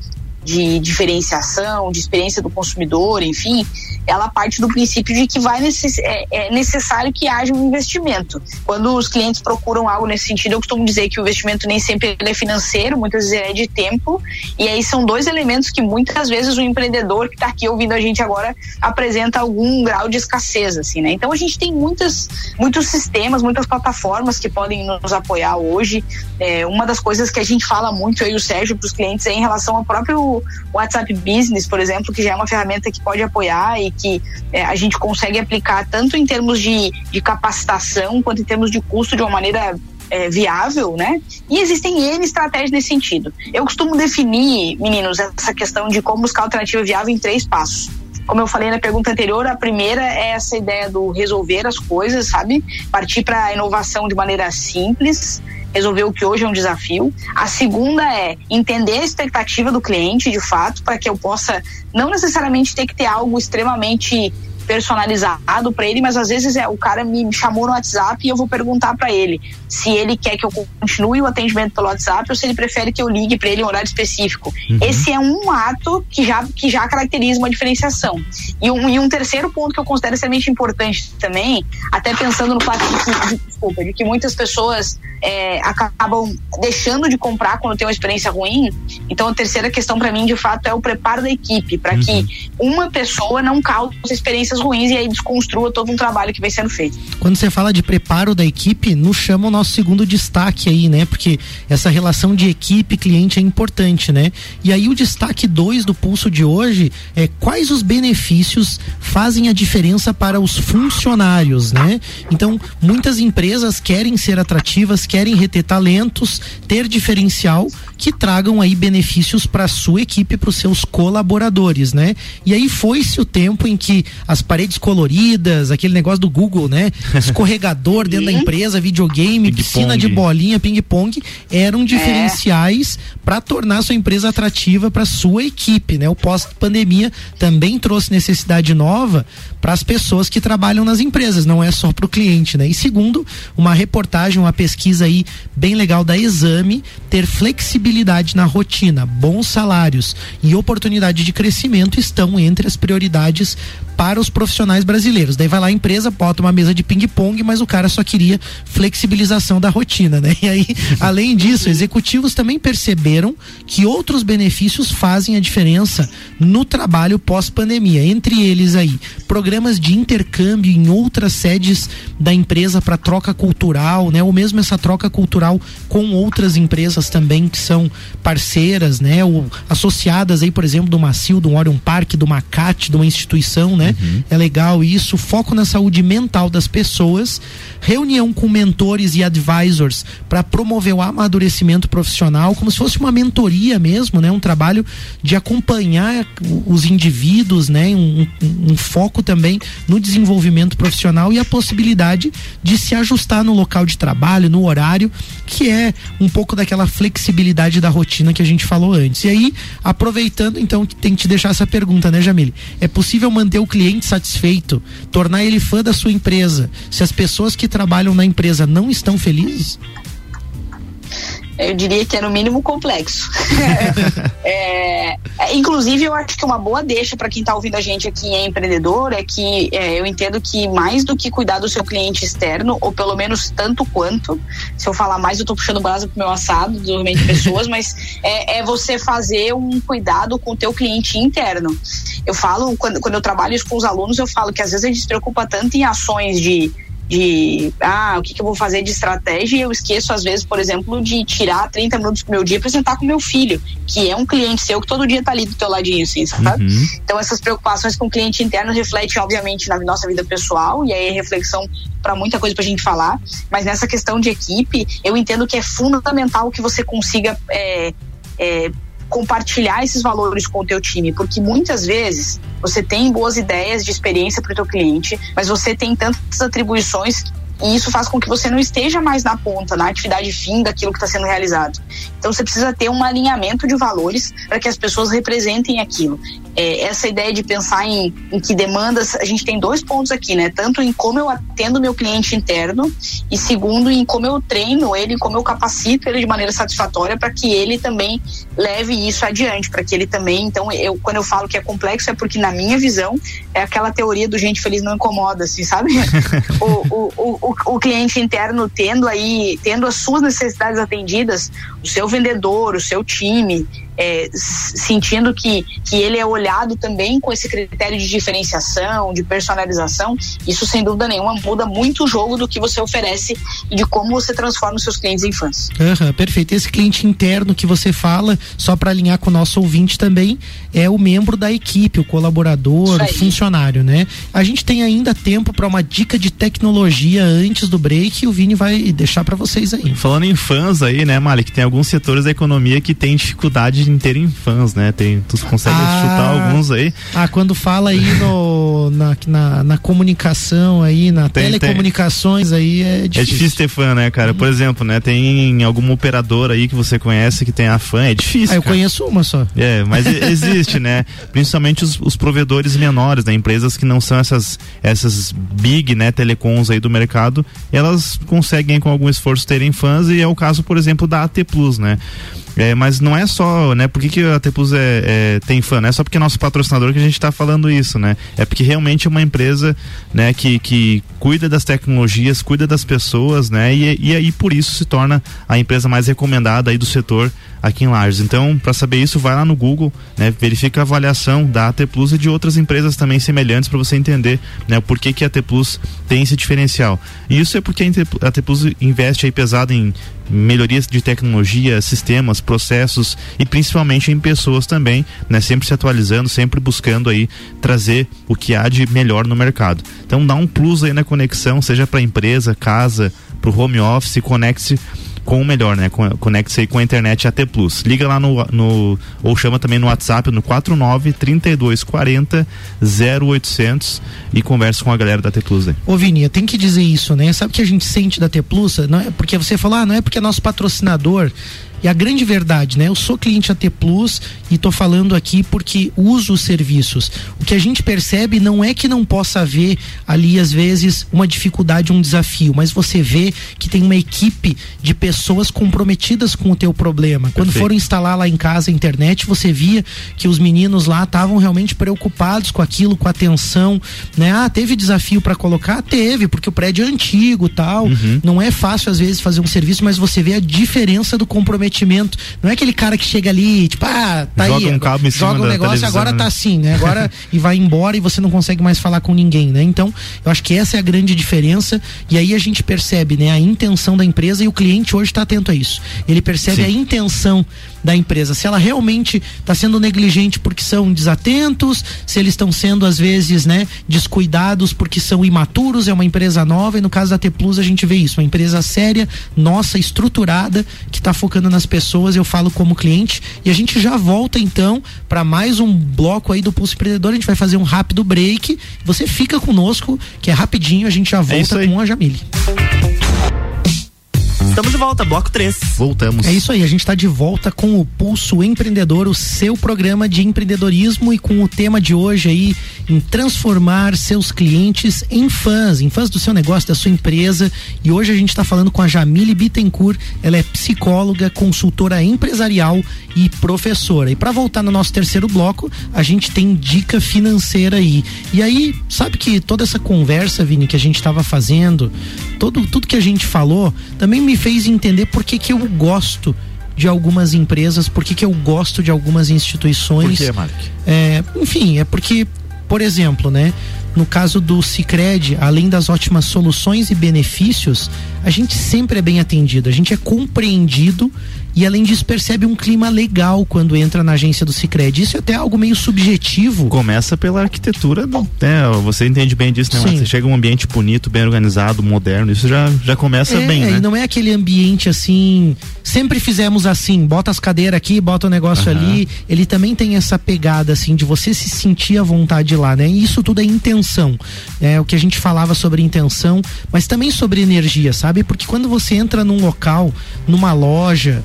de diferenciação, de experiência do consumidor, enfim, ela parte do princípio de que vai necess, é, é, necessário que haja um investimento. Quando os clientes procuram algo nesse sentido, eu costumo dizer que o investimento nem sempre é financeiro, muitas vezes é de tempo, e aí são dois elementos que muitas vezes o empreendedor que está aqui ouvindo a gente agora apresenta algum grau de escassez, assim, né? Então a gente tem muitas, muitos sistemas, muitas plataformas que podem nos apoiar hoje. É, uma das coisas que a gente fala muito aí, o Sérgio, para os clientes é em relação ao próprio WhatsApp Business, por exemplo, que já é uma ferramenta que pode apoiar e que é, a gente consegue aplicar tanto em termos de, de capacitação quanto em termos de custo de uma maneira é, viável, né? E existem N estratégias nesse sentido. Eu costumo definir, meninos, essa questão de como buscar alternativa viável em três passos. Como eu falei na pergunta anterior, a primeira é essa ideia do resolver as coisas, sabe? Partir para a inovação de maneira simples, resolver o que hoje é um desafio. A segunda é entender a expectativa do cliente, de fato, para que eu possa não necessariamente ter que ter algo extremamente personalizado para ele, mas às vezes é o cara me chamou no WhatsApp e eu vou perguntar para ele se ele quer que eu continue o atendimento pelo WhatsApp ou se ele prefere que eu ligue para ele em horário específico. Uhum. Esse é um ato que já, que já caracteriza uma diferenciação. E um, e um terceiro ponto que eu considero extremamente importante também, até pensando no fato de que, de, desculpa, de que muitas pessoas é, acabam deixando de comprar quando tem uma experiência ruim. Então a terceira questão para mim de fato é o preparo da equipe para uhum. que uma pessoa não cause experiências ruins e aí desconstrua todo um trabalho que vai sendo feito. Quando você fala de preparo da equipe, nos chama o nosso segundo destaque aí, né? Porque essa relação de equipe cliente é importante, né? E aí o destaque 2 do pulso de hoje é quais os benefícios fazem a diferença para os funcionários, né? Então, muitas empresas querem ser atrativas, querem reter talentos, ter diferencial que tragam aí benefícios para a sua equipe, para os seus colaboradores, né? E aí foi-se o tempo em que as paredes coloridas, aquele negócio do Google, né? Escorregador dentro da empresa, videogame, piscina de bolinha, ping-pong, eram é. diferenciais é. para tornar sua empresa atrativa para sua equipe, né? O pós-pandemia também trouxe necessidade nova para as pessoas que trabalham nas empresas, não é só para o cliente, né? E segundo, uma reportagem, uma pesquisa aí bem legal da Exame, ter flexibilidade na rotina, bons salários e oportunidade de crescimento estão entre as prioridades para os profissionais brasileiros. Daí vai lá a empresa, bota uma mesa de ping-pong, mas o cara só queria flexibilização da rotina, né? E aí, além disso, executivos também perceberam que outros benefícios fazem a diferença no trabalho pós-pandemia. Entre eles aí, programas de intercâmbio em outras sedes da empresa para troca cultural, né? Ou mesmo essa troca cultural com outras empresas também que são parceiras, né? Ou associadas aí, por exemplo, do Macio, do Orion Park, do Macate, de uma instituição, né? né? Uhum. É legal isso, foco na saúde mental das pessoas, reunião com mentores e advisors para promover o amadurecimento profissional, como se fosse uma mentoria mesmo, né? Um trabalho de acompanhar os indivíduos, né? Um, um, um foco também no desenvolvimento profissional e a possibilidade de se ajustar no local de trabalho, no horário, que é um pouco daquela flexibilidade da rotina que a gente falou antes. E aí, aproveitando, então, que tem que te deixar essa pergunta, né, Jamile? É possível manter o cliente satisfeito, tornar ele fã da sua empresa, se as pessoas que trabalham na empresa não estão felizes? Eu diria que é no mínimo complexo. é, é, inclusive, eu acho que uma boa deixa para quem está ouvindo a gente aqui é empreendedor é que é, eu entendo que mais do que cuidar do seu cliente externo, ou pelo menos tanto quanto, se eu falar mais, eu estou puxando brasa pro meu assado, de pessoas, mas é, é, você fazer um cuidado com o teu cliente interno. Eu falo, quando, quando eu trabalho isso com os alunos, eu falo que às vezes a gente se preocupa tanto em ações de de ah, o que, que, eu vou fazer de estratégia e eu esqueço, às vezes, por exemplo, de tirar 30 minutos do meu dia para sentar com meu filho, que é um cliente seu que todo dia está ali do teu ladinho, assim, sabe? Uhum. Então, essas preocupações com o cliente interno refletem, obviamente, na nossa vida pessoal, e aí é reflexão para muita coisa para a gente falar, mas nessa questão de equipe, eu entendo que é fundamental que você consiga é, é, compartilhar esses valores com o teu time, porque muitas vezes você tem boas ideias de experiência para o teu cliente, mas você tem tantas atribuições e isso faz com que você não esteja mais na ponta, na atividade fim daquilo que está sendo realizado. Então você precisa ter um alinhamento de valores para que as pessoas representem aquilo é, essa ideia de pensar em, em que demandas, a gente tem dois pontos aqui, né? Tanto em como eu atendo meu cliente interno e segundo em como eu treino ele, como eu capacito ele de maneira satisfatória para que ele também leve isso adiante, para que ele também, então, eu quando eu falo que é complexo é porque na minha visão é aquela teoria do gente feliz não incomoda, assim, sabe? o, o, o, o, cliente interno tendo aí, tendo as suas necessidades atendidas, o seu vendedor, o seu time, é, sentindo que, que ele é olhado também com esse critério de diferenciação, de personalização, isso sem dúvida nenhuma muda muito o jogo do que você oferece e de como você transforma os seus clientes em fãs. Uhum, perfeito. Esse cliente interno que você fala, só para alinhar com o nosso ouvinte também, é o membro da equipe, o colaborador, o funcionário, né? A gente tem ainda tempo para uma dica de tecnologia antes do break e o Vini vai deixar para vocês aí. Falando em fãs aí, né, Malik, tem alguns setores da economia que tem dificuldade em terem fãs, né? Tem, tu consegue ah, chutar alguns aí. Ah, quando fala aí no, na, na, na comunicação aí, na tem, telecomunicações tem. aí é difícil. É difícil ter fã, né, cara? Por exemplo, né? Tem alguma operadora aí que você conhece que tem a fã, é difícil. Ah, eu cara. conheço uma só. É, mas existe, né? Principalmente os, os provedores menores, né? Empresas que não são essas, essas big, né, telecoms aí do mercado, elas conseguem com algum esforço terem fãs e é o caso, por exemplo, da AT Plus, né? É, mas não é só, né? Por que, que a Tepus é, é, tem fã? Não é só porque é nosso patrocinador que a gente está falando isso, né? É porque realmente é uma empresa né, que, que cuida das tecnologias, cuida das pessoas, né? E, e aí por isso se torna a empresa mais recomendada aí do setor aqui em Lages. Então, para saber isso, vai lá no Google, né? Verifica a avaliação da AT Plus e de outras empresas também semelhantes para você entender, né? Por que, que a AT Plus tem esse diferencial. E isso é porque a AT Plus investe aí pesado em melhorias de tecnologia, sistemas, processos e principalmente em pessoas também, né? Sempre se atualizando, sempre buscando aí trazer o que há de melhor no mercado. Então dá um plus aí na conexão, seja para empresa, casa, para o home office, conecte-se com o melhor, né? Conecte-se aí com a internet AT Plus. Liga lá no, no ou chama também no WhatsApp no 49 3240 0800 e conversa com a galera da T Plus aí. Ô Vininha, tem que dizer isso, né? Sabe o que a gente sente da T Plus? Não é porque você falou, ah, não é porque é nosso patrocinador. E a grande verdade, né? Eu sou cliente AT Plus e tô falando aqui porque uso os serviços. O que a gente percebe não é que não possa haver ali, às vezes, uma dificuldade, um desafio, mas você vê que tem uma equipe de pessoas comprometidas com o teu problema. Quando Perfeito. foram instalar lá em casa a internet, você via que os meninos lá estavam realmente preocupados com aquilo, com a atenção, né? Ah, teve desafio para colocar? Teve, porque o prédio é antigo tal. Uhum. Não é fácil, às vezes, fazer um serviço, mas você vê a diferença do comprometimento comprometimento. Não é aquele cara que chega ali, tipo, ah, tá joga aí. Um cabo em joga um negócio, agora né? tá assim, né? Agora e vai embora e você não consegue mais falar com ninguém, né? Então, eu acho que essa é a grande diferença. E aí a gente percebe, né, a intenção da empresa e o cliente hoje está atento a isso. Ele percebe Sim. a intenção da empresa. Se ela realmente está sendo negligente porque são desatentos, se eles estão sendo às vezes, né, descuidados porque são imaturos, é uma empresa nova e no caso da T Plus a gente vê isso, uma empresa séria, nossa, estruturada, que está focando nas pessoas. Eu falo como cliente e a gente já volta então para mais um bloco aí do Pulso Empreendedor. A gente vai fazer um rápido break. Você fica conosco, que é rapidinho. A gente já é volta é com a Jamile. Estamos de volta, bloco 3. Voltamos. É isso aí, a gente está de volta com o Pulso Empreendedor, o seu programa de empreendedorismo e com o tema de hoje aí em transformar seus clientes em fãs, em fãs do seu negócio, da sua empresa. E hoje a gente está falando com a Jamile Bittencourt, ela é psicóloga, consultora empresarial e professora. E para voltar no nosso terceiro bloco, a gente tem dica financeira aí. E aí, sabe que toda essa conversa, Vini, que a gente estava fazendo, todo, tudo que a gente falou, também me fez entender por que, que eu gosto de algumas empresas, por que, que eu gosto de algumas instituições. Por que, Mark? É, enfim, é porque, por exemplo, né? No caso do Cicred, além das ótimas soluções e benefícios, a gente sempre é bem atendido, a gente é compreendido e além disso percebe um clima legal quando entra na agência do Cicred. Isso é até algo meio subjetivo. Começa pela arquitetura, do, né? Você entende bem disso, né? Você chega um ambiente bonito, bem organizado, moderno, isso já, já começa é, bem, né? E não é aquele ambiente assim, sempre fizemos assim, bota as cadeiras aqui, bota o negócio uhum. ali. Ele também tem essa pegada assim de você se sentir à vontade lá, né? E isso tudo é intenção. É o que a gente falava sobre intenção, mas também sobre energia, sabe? Porque quando você entra num local, numa loja,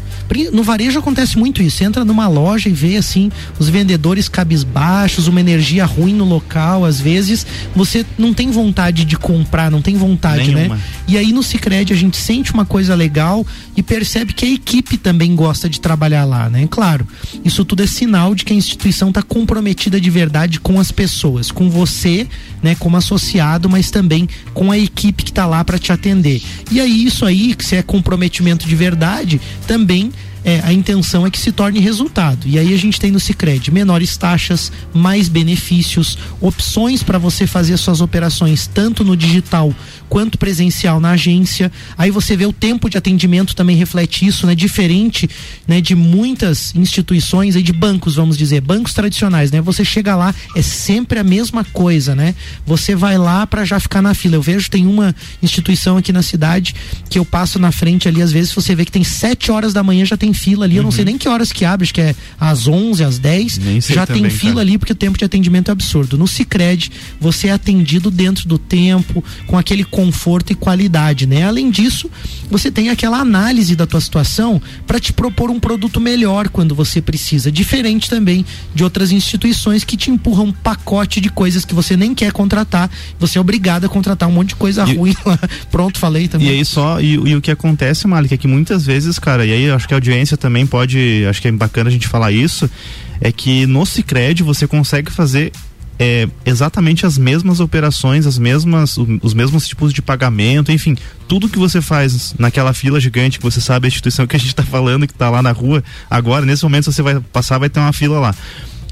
no varejo acontece muito isso. Você entra numa loja e vê assim os vendedores cabisbaixos, uma energia ruim no local. Às vezes você não tem vontade de comprar, não tem vontade, né? Nenhuma. né? E aí no Cicred a gente sente uma coisa legal e percebe que a equipe também gosta de trabalhar lá, né? Claro, isso tudo é sinal de que a instituição está comprometida de verdade com as pessoas, com você, né, como associado, mas também com a equipe que está lá para te atender. E aí isso aí, que se é comprometimento de verdade, também é, a intenção é que se torne resultado. E aí a gente tem no Cicred menores taxas, mais benefícios, opções para você fazer suas operações tanto no digital quanto presencial na agência. Aí você vê o tempo de atendimento também reflete isso, né? Diferente, né, de muitas instituições e de bancos, vamos dizer, bancos tradicionais, né? Você chega lá é sempre a mesma coisa, né? Você vai lá para já ficar na fila. Eu vejo tem uma instituição aqui na cidade que eu passo na frente ali às vezes você vê que tem sete horas da manhã já tem fila ali. Uhum. Eu não sei uhum. nem que horas que abre, acho que é às 11, às 10. já também, tem fila cara. ali porque o tempo de atendimento é absurdo. No Cicred, você é atendido dentro do tempo, com aquele conforto e qualidade, né? Além disso, você tem aquela análise da tua situação para te propor um produto melhor quando você precisa, diferente também de outras instituições que te empurram um pacote de coisas que você nem quer contratar, você é obrigado a contratar um monte de coisa e, ruim lá. Pronto, falei também. E aí só, e, e o que acontece, Malik, é que muitas vezes, cara, e aí acho que a audiência também pode, acho que é bacana a gente falar isso, é que no Cicred você consegue fazer é, exatamente as mesmas operações, as mesmas, os mesmos tipos de pagamento, enfim, tudo que você faz naquela fila gigante que você sabe a instituição que a gente está falando, que está lá na rua, agora, nesse momento, você vai passar, vai ter uma fila lá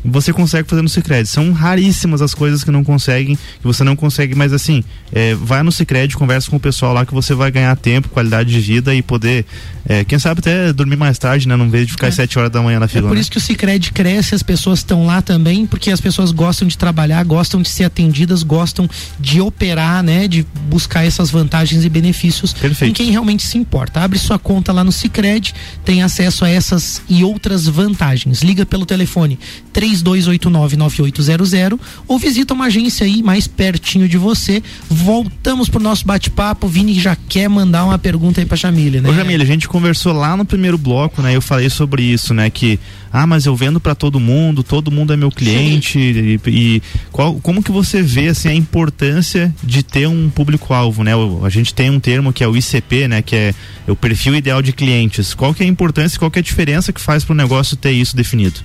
você consegue fazer no Cicred. São raríssimas as coisas que não conseguem, que você não consegue, mas assim, é, vai no Cicred, conversa com o pessoal lá que você vai ganhar tempo, qualidade de vida e poder, é, quem sabe até dormir mais tarde, né? Não vez de ficar é. às 7 horas da manhã na fila. É por né? isso que o Cicred cresce, as pessoas estão lá também, porque as pessoas gostam de trabalhar, gostam de ser atendidas, gostam de operar, né? De buscar essas vantagens e benefícios Perfeito. em quem realmente se importa. Abre sua conta lá no Cicred, tem acesso a essas e outras vantagens. Liga pelo telefone 3 32899800 ou visita uma agência aí mais pertinho de você. Voltamos pro nosso bate-papo. Vini já quer mandar uma pergunta aí pra Jamília, né? Ô Jamília, a gente conversou lá no primeiro bloco, né? Eu falei sobre isso, né? Que ah, mas eu vendo para todo mundo, todo mundo é meu cliente e, e, qual, como que você vê assim a importância de ter um público-alvo, né? A gente tem um termo que é o ICP, né? Que é o perfil ideal de clientes. Qual que é a importância, qual que é a diferença que faz para o negócio ter isso definido?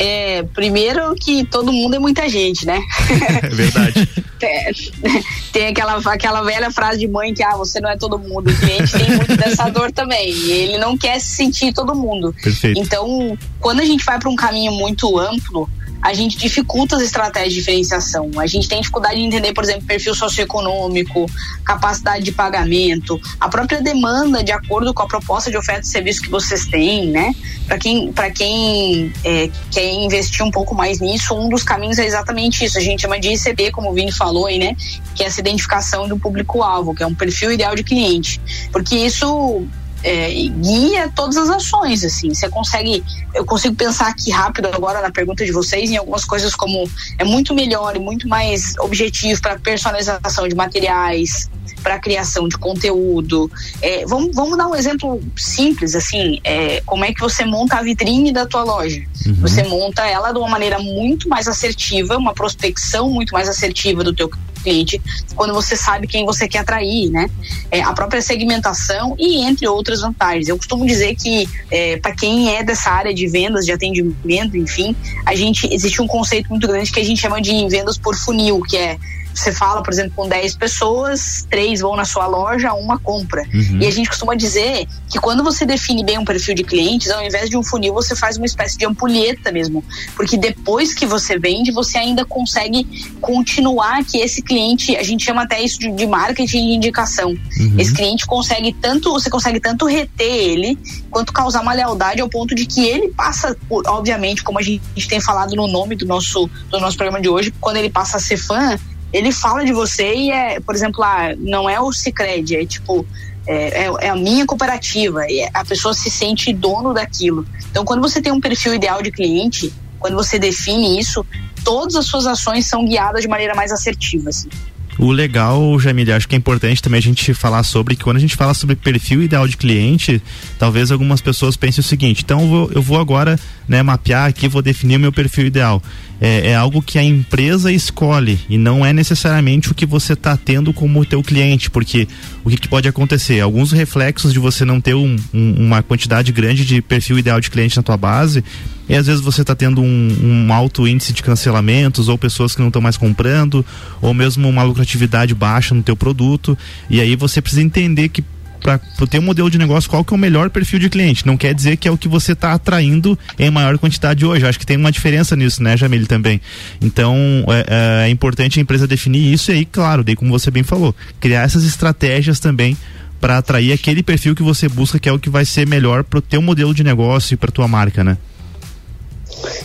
É, primeiro que todo mundo é muita gente, né? É verdade. tem, tem aquela, aquela velha frase de mãe que ah, você não é todo mundo. O cliente tem muito dessa dor também. E ele não quer se sentir todo mundo. Perfeito. Então, quando a gente vai para um caminho muito amplo, a gente dificulta as estratégias de diferenciação. A gente tem dificuldade de entender, por exemplo, perfil socioeconômico, capacidade de pagamento, a própria demanda de acordo com a proposta de oferta de serviço que vocês têm, né? Para quem, pra quem é, quer investir um pouco mais nisso, um dos caminhos é exatamente isso. A gente chama de ICB, como o Vini falou aí, né? Que é essa identificação do público-alvo, que é um perfil ideal de cliente. Porque isso é, guia todas as ações, assim. Você consegue, eu consigo pensar aqui rápido agora na pergunta de vocês em algumas coisas como é muito melhor e muito mais objetivo para personalização de materiais, para criação de conteúdo. É, vamos, vamos dar um exemplo simples, assim, é, como é que você monta a vitrine da tua loja? Uhum. Você monta ela de uma maneira muito mais assertiva, uma prospecção muito mais assertiva do teu cliente, quando você sabe quem você quer atrair, né? É, a própria segmentação e entre outras vantagens. Eu costumo dizer que é, para quem é dessa área de vendas, de atendimento, enfim, a gente existe um conceito muito grande que a gente chama de vendas por funil, que é você fala, por exemplo, com 10 pessoas, três vão na sua loja, uma compra. Uhum. E a gente costuma dizer que quando você define bem um perfil de clientes, ao invés de um funil, você faz uma espécie de ampulheta mesmo. Porque depois que você vende, você ainda consegue continuar que esse cliente, a gente chama até isso de, de marketing de indicação. Uhum. Esse cliente consegue tanto, você consegue tanto reter ele, quanto causar uma lealdade ao ponto de que ele passa, por, obviamente, como a gente tem falado no nome do nosso, do nosso programa de hoje, quando ele passa a ser fã, ele fala de você e é, por exemplo, ah, não é o Cicred, é tipo, é, é, é, a minha cooperativa, e a pessoa se sente dono daquilo. Então, quando você tem um perfil ideal de cliente, quando você define isso, todas as suas ações são guiadas de maneira mais assertiva. Assim. O legal, Jamile, acho que é importante também a gente falar sobre que quando a gente fala sobre perfil ideal de cliente, talvez algumas pessoas pensem o seguinte: então eu vou, eu vou agora né, mapear aqui, vou definir o meu perfil ideal. É, é, algo que a empresa escolhe e não é necessariamente o que você está tendo como teu cliente, porque o que, que, pode acontecer? Alguns reflexos de você não ter um, um, uma quantidade grande de perfil ideal de cliente na tua base e às vezes você está tendo um, um, alto índice de cancelamentos ou pessoas que não estão mais comprando ou mesmo uma lucratividade baixa no teu produto e aí você precisa entender que para ter um modelo de negócio, qual que é o melhor perfil de cliente. Não quer dizer que é o que você está atraindo em maior quantidade hoje. Acho que tem uma diferença nisso, né, Jamile, também. Então, é, é, é importante a empresa definir isso e aí, claro, daí como você bem falou, criar essas estratégias também para atrair aquele perfil que você busca, que é o que vai ser melhor para o teu modelo de negócio e para tua marca, né?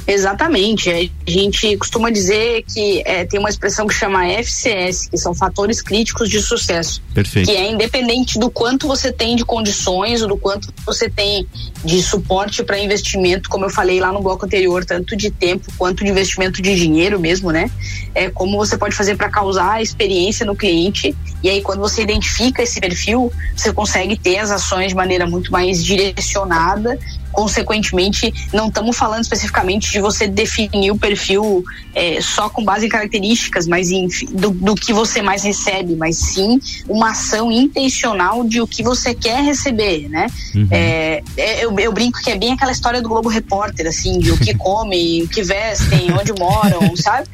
Exatamente. A gente costuma dizer que é, tem uma expressão que chama FCS, que são fatores críticos de sucesso. Perfeito. Que é independente do quanto você tem de condições ou do quanto você tem de suporte para investimento, como eu falei lá no bloco anterior, tanto de tempo quanto de investimento de dinheiro mesmo, né? É como você pode fazer para causar experiência no cliente. E aí, quando você identifica esse perfil, você consegue ter as ações de maneira muito mais direcionada consequentemente, não estamos falando especificamente de você definir o perfil é, só com base em características, mas em, do, do, que você mais recebe, mas sim uma ação intencional de o que você quer receber, né? Uhum. É, é eu, eu, brinco que é bem aquela história do Globo Repórter, assim, de o que comem, o que vestem, onde moram, sabe?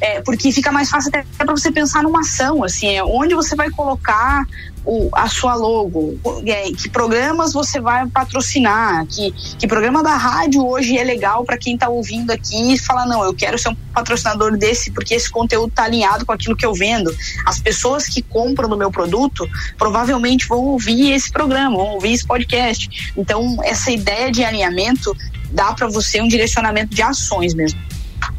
É, porque fica mais fácil até para você pensar numa ação, assim, é onde você vai colocar o, a sua logo, é, que programas você vai patrocinar, que, que programa da rádio hoje é legal para quem está ouvindo aqui e fala, não, eu quero ser um patrocinador desse porque esse conteúdo está alinhado com aquilo que eu vendo. As pessoas que compram do meu produto provavelmente vão ouvir esse programa, vão ouvir esse podcast. Então, essa ideia de alinhamento dá para você um direcionamento de ações mesmo.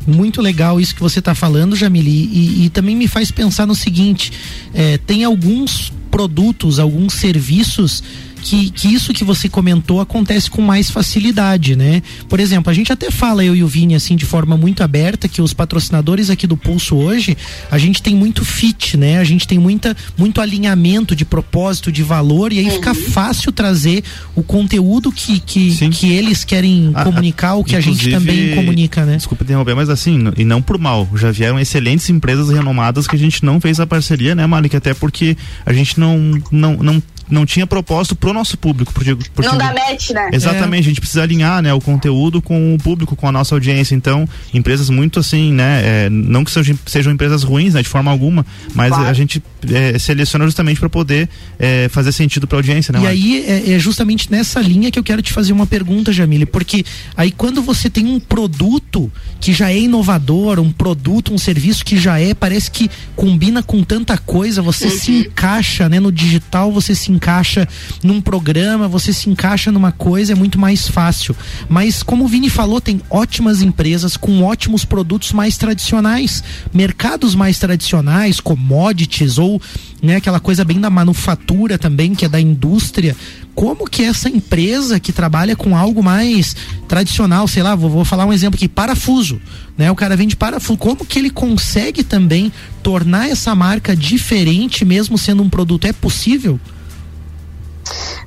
Muito legal isso que você está falando, Jamili, e, e, também me faz pensar no seguinte: é, tem alguns produtos, alguns serviços que, que isso que você comentou acontece com mais facilidade, né? Por exemplo, a gente até fala, eu e o Vini, assim, de forma muito aberta, que os patrocinadores aqui do Pulso hoje, a gente tem muito fit, né? A gente tem muita, muito alinhamento de propósito, de valor, e aí uhum. fica fácil trazer o conteúdo que, que, que eles querem a, comunicar, o que a gente também comunica, né? Desculpa interromper, mas assim, e não por mal, já vieram excelentes empresas renomadas que a gente não fez a parceria, né, Malik? Até porque a gente não, não, não não tinha propósito pro nosso público. Porque, porque não dá match, né? Exatamente, é. a gente precisa alinhar né, o conteúdo com o público, com a nossa audiência. Então, empresas muito assim, né? É, não que sejam, sejam empresas ruins, né, de forma alguma, mas claro. a gente é, seleciona justamente para poder é, fazer sentido para a audiência, né? E aí é, é, justamente nessa linha que eu quero te fazer uma pergunta, Jamile, porque aí quando você tem um produto que já é inovador, um produto, um serviço que já é, parece que combina com tanta coisa, você uhum. se encaixa, né, no digital, você se encaixa num programa, você se encaixa numa coisa, é muito mais fácil. Mas como o Vini falou, tem ótimas empresas com ótimos produtos mais tradicionais, mercados mais tradicionais, commodities ou né, aquela coisa bem da manufatura também, que é da indústria. Como que essa empresa que trabalha com algo mais tradicional, sei lá, vou, vou falar um exemplo aqui, parafuso, né? O cara vende parafuso, como que ele consegue também tornar essa marca diferente mesmo sendo um produto? É possível?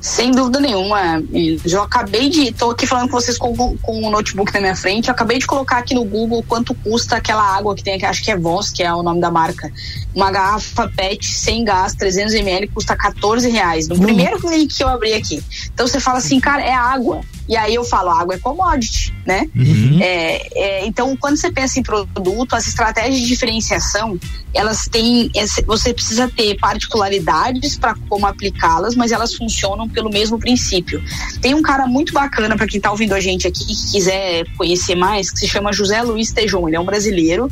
Sem dúvida nenhuma. Eu acabei de. Estou aqui falando com vocês com, com o notebook na minha frente. Eu acabei de colocar aqui no Google quanto custa aquela água que tem aqui, acho que é Voz, que é o nome da marca. Uma garrafa PET sem gás, 300 ml, custa 14 reais. No uhum. primeiro link que eu abri aqui. Então você fala assim, cara, é água. E aí eu falo, água é commodity, né? Uhum. É, é, então, quando você pensa em produto, as estratégias de diferenciação, elas têm, você precisa ter particularidades para como aplicá-las, mas elas funcionam pelo mesmo princípio. Tem um cara muito bacana para quem está ouvindo a gente aqui e quiser conhecer mais, que se chama José Luiz Tejon, ele é um brasileiro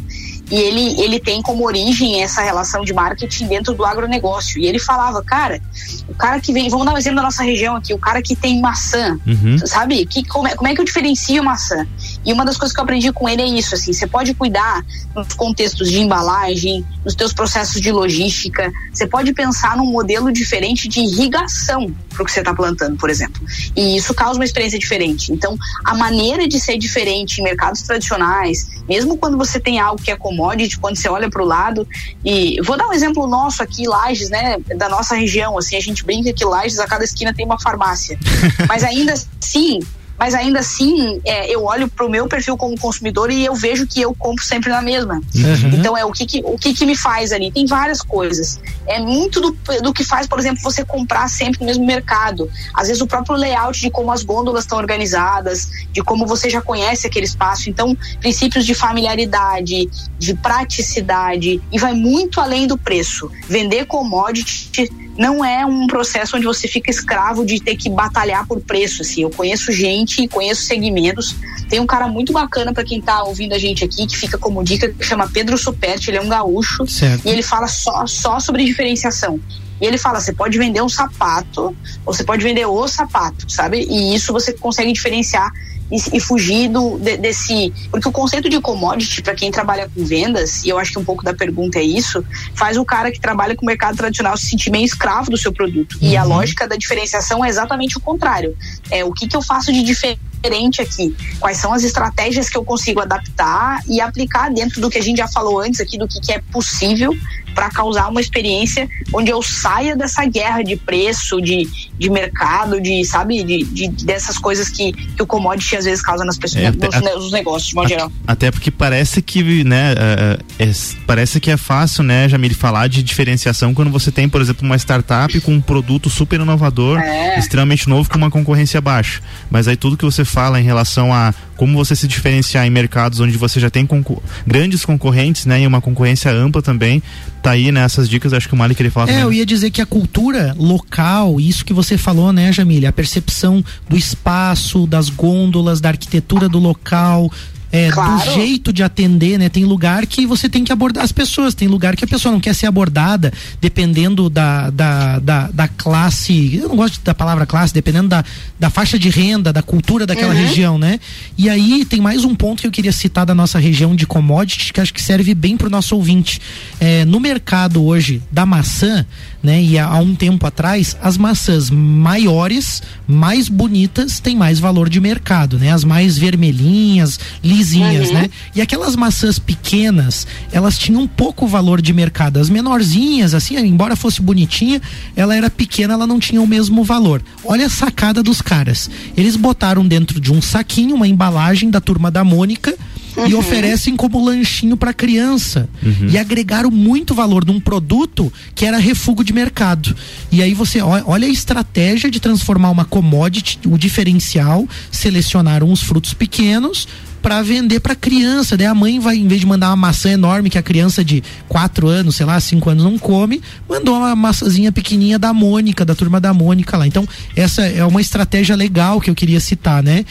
e ele, ele tem como origem essa relação de marketing dentro do agronegócio. E ele falava, cara, o cara que vem, vamos dar um exemplo da nossa região aqui, o cara que tem maçã, uhum. sabe? Que, como, é, como é que eu diferencio maçã? E uma das coisas que eu aprendi com ele é isso, assim, você pode cuidar nos contextos de embalagem, nos teus processos de logística, você pode pensar num modelo diferente de irrigação para o que você está plantando, por exemplo. E isso causa uma experiência diferente. Então, a maneira de ser diferente em mercados tradicionais, mesmo quando você tem algo que é commodity, quando você olha para o lado, e vou dar um exemplo nosso aqui, Lages, né, da nossa região, assim, a gente brinca que Lages, a cada esquina tem uma farmácia. Mas ainda assim, mas ainda assim é, eu olho para o meu perfil como consumidor e eu vejo que eu compro sempre na mesma. Uhum. Então é o que, que o que, que, me faz ali. Tem várias coisas. É muito do, do que faz, por exemplo, você comprar sempre no mesmo mercado. Às vezes o próprio layout de como as gôndolas estão organizadas, de como você já conhece aquele espaço. Então, princípios de familiaridade, de praticidade e vai muito além do preço. Vender commodity não é um processo onde você fica escravo de ter que batalhar por preço. Assim, eu conheço gente, conheço segmentos. Tem um cara muito bacana para quem tá ouvindo a gente aqui, que fica como dica, que chama Pedro Superti, ele é um gaúcho certo. e ele fala só, só sobre diferenciação. E ele fala: você pode vender um sapato, ou você pode vender o sapato, sabe? E isso você consegue diferenciar e, e fugir do, de, desse. Porque o conceito de commodity, para quem trabalha com vendas, e eu acho que um pouco da pergunta é isso, faz o cara que trabalha com o mercado tradicional se sentir meio escravo do seu produto. Uhum. E a uhum. lógica da diferenciação é exatamente o contrário. É o que, que eu faço de diferente aqui? Quais são as estratégias que eu consigo adaptar e aplicar dentro do que a gente já falou antes aqui, do que, que é possível para causar uma experiência onde eu saia dessa guerra de preço, de, de mercado, de, sabe, de, de dessas coisas que, que o commodity às vezes causa nas pessoas, é, nos, a, nos, negócios, de modo geral. Até porque parece que, né, é, é, parece que é fácil, né, Jamil, falar de diferenciação quando você tem, por exemplo, uma startup com um produto super inovador, é. extremamente novo, com uma concorrência baixa. Mas aí tudo que você fala em relação a como você se diferenciar em mercados onde você já tem concor grandes concorrentes, né, e uma concorrência ampla também, tá aí nessas né, dicas, acho que o Mali queria falar. É, eu ia dizer que a cultura local, isso que você falou, né, Jamília, a percepção do espaço, das gôndolas, da arquitetura do local, é, claro. do jeito de atender, né? Tem lugar que você tem que abordar as pessoas, tem lugar que a pessoa não quer ser abordada, dependendo da, da, da, da classe, eu não gosto da palavra classe, dependendo da, da faixa de renda, da cultura daquela uhum. região, né? E aí tem mais um ponto que eu queria citar da nossa região de commodities, que acho que serve bem para o nosso ouvinte. É, no mercado hoje da maçã, né? E há, há um tempo atrás, as maçãs maiores, mais bonitas, têm mais valor de mercado, né? As mais vermelhinhas, lisinhas, uhum. né? E aquelas maçãs pequenas, elas tinham um pouco valor de mercado. As menorzinhas, assim, embora fosse bonitinha, ela era pequena, ela não tinha o mesmo valor. Olha a sacada dos caras. Eles botaram dentro de um saquinho uma embalagem da turma da Mônica uhum. e oferecem como lanchinho para criança. Uhum. E agregaram muito valor num produto que era refúgio de mercado. E aí você olha a estratégia de transformar uma commodity, o diferencial, selecionaram os frutos pequenos, para vender para criança. Daí a mãe vai, em vez de mandar uma maçã enorme que a criança de 4 anos, sei lá, 5 anos não come, mandou uma maçãzinha pequenininha da Mônica, da turma da Mônica lá. Então, essa é uma estratégia legal que eu queria citar, né?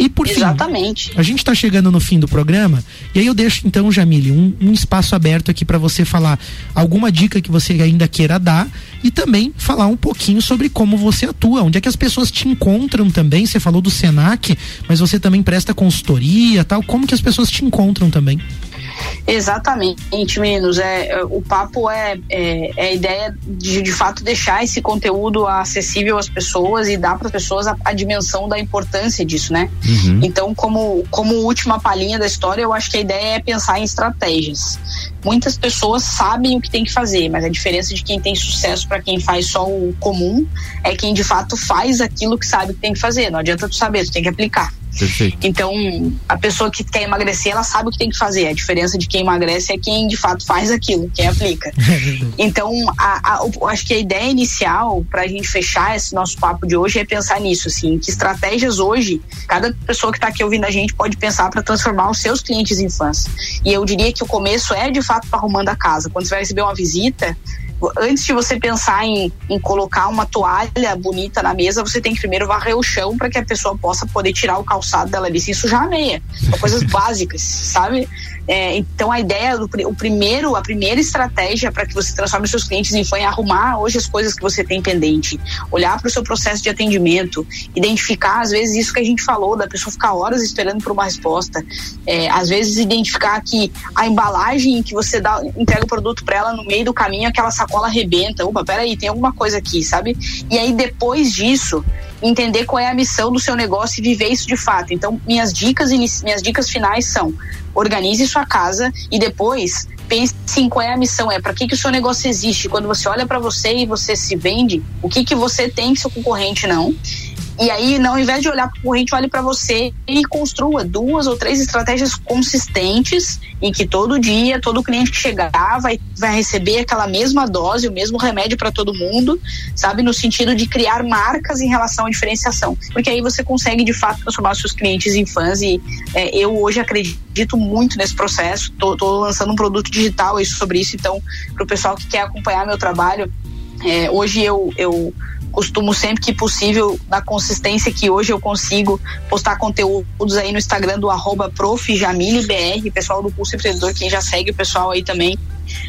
E por Exatamente. fim, a gente está chegando no fim do programa e aí eu deixo então, Jamile, um, um espaço aberto aqui para você falar alguma dica que você ainda queira dar e também falar um pouquinho sobre como você atua, onde é que as pessoas te encontram também. Você falou do Senac, mas você também presta consultoria, tal. Como que as pessoas te encontram também? Exatamente, meninos. É, é, o papo é, é, é a ideia de, de fato, deixar esse conteúdo acessível às pessoas e dar para as pessoas a, a, dimensão da importância disso, né? Uhum. Então, como, como última palhinha da história, eu acho que a ideia é pensar em estratégias. Muitas pessoas sabem o que tem que fazer, mas a diferença de quem tem sucesso para quem faz só o comum é quem de fato faz aquilo que sabe que tem que fazer. Não adianta tu saber, tu tem que aplicar. Perfeito. Então, a pessoa que quer emagrecer, ela sabe o que tem que fazer. A diferença de quem emagrece é quem de fato faz aquilo, quem aplica. então, a, a, eu acho que a ideia inicial para a gente fechar esse nosso papo de hoje é pensar nisso, assim, que estratégias hoje cada pessoa que está aqui ouvindo a gente pode pensar para transformar os seus clientes em fãs. E eu diria que o começo é de fato arrumando a casa. Quando você vai receber uma visita, antes de você pensar em, em colocar uma toalha bonita na mesa, você tem que primeiro varrer o chão para que a pessoa possa poder tirar o calçado dela ali sem sujar a meia. São coisas básicas, sabe? É, então a ideia, do, o primeiro, a primeira estratégia para que você transforme seus clientes em fã é arrumar hoje as coisas que você tem pendente, olhar para o seu processo de atendimento, identificar às vezes isso que a gente falou da pessoa ficar horas esperando por uma resposta, é, às vezes identificar que a embalagem que você dá, entrega o produto para ela no meio do caminho, aquela sacola arrebenta, opa, peraí, tem alguma coisa aqui, sabe? E aí depois disso entender qual é a missão do seu negócio e viver isso de fato. Então, minhas dicas minhas dicas finais são: organize sua casa e depois pense em qual é a missão, é para que que o seu negócio existe. Quando você olha para você e você se vende, o que que você tem que seu concorrente não? E aí, não, ao invés de olhar para o concorrente, olhe para você e construa duas ou três estratégias consistentes em que todo dia, todo cliente que chegar vai, vai receber aquela mesma dose, o mesmo remédio para todo mundo, sabe? No sentido de criar marcas em relação à diferenciação. Porque aí você consegue, de fato, transformar seus clientes em fãs. E é, eu hoje acredito muito nesse processo. Tô lançando um produto digital sobre isso. Então, para o pessoal que quer acompanhar meu trabalho, é, hoje eu, eu costumo sempre que possível, na consistência que hoje eu consigo, postar conteúdos aí no Instagram do arroba pessoal do curso empreendedor, quem já segue o pessoal aí também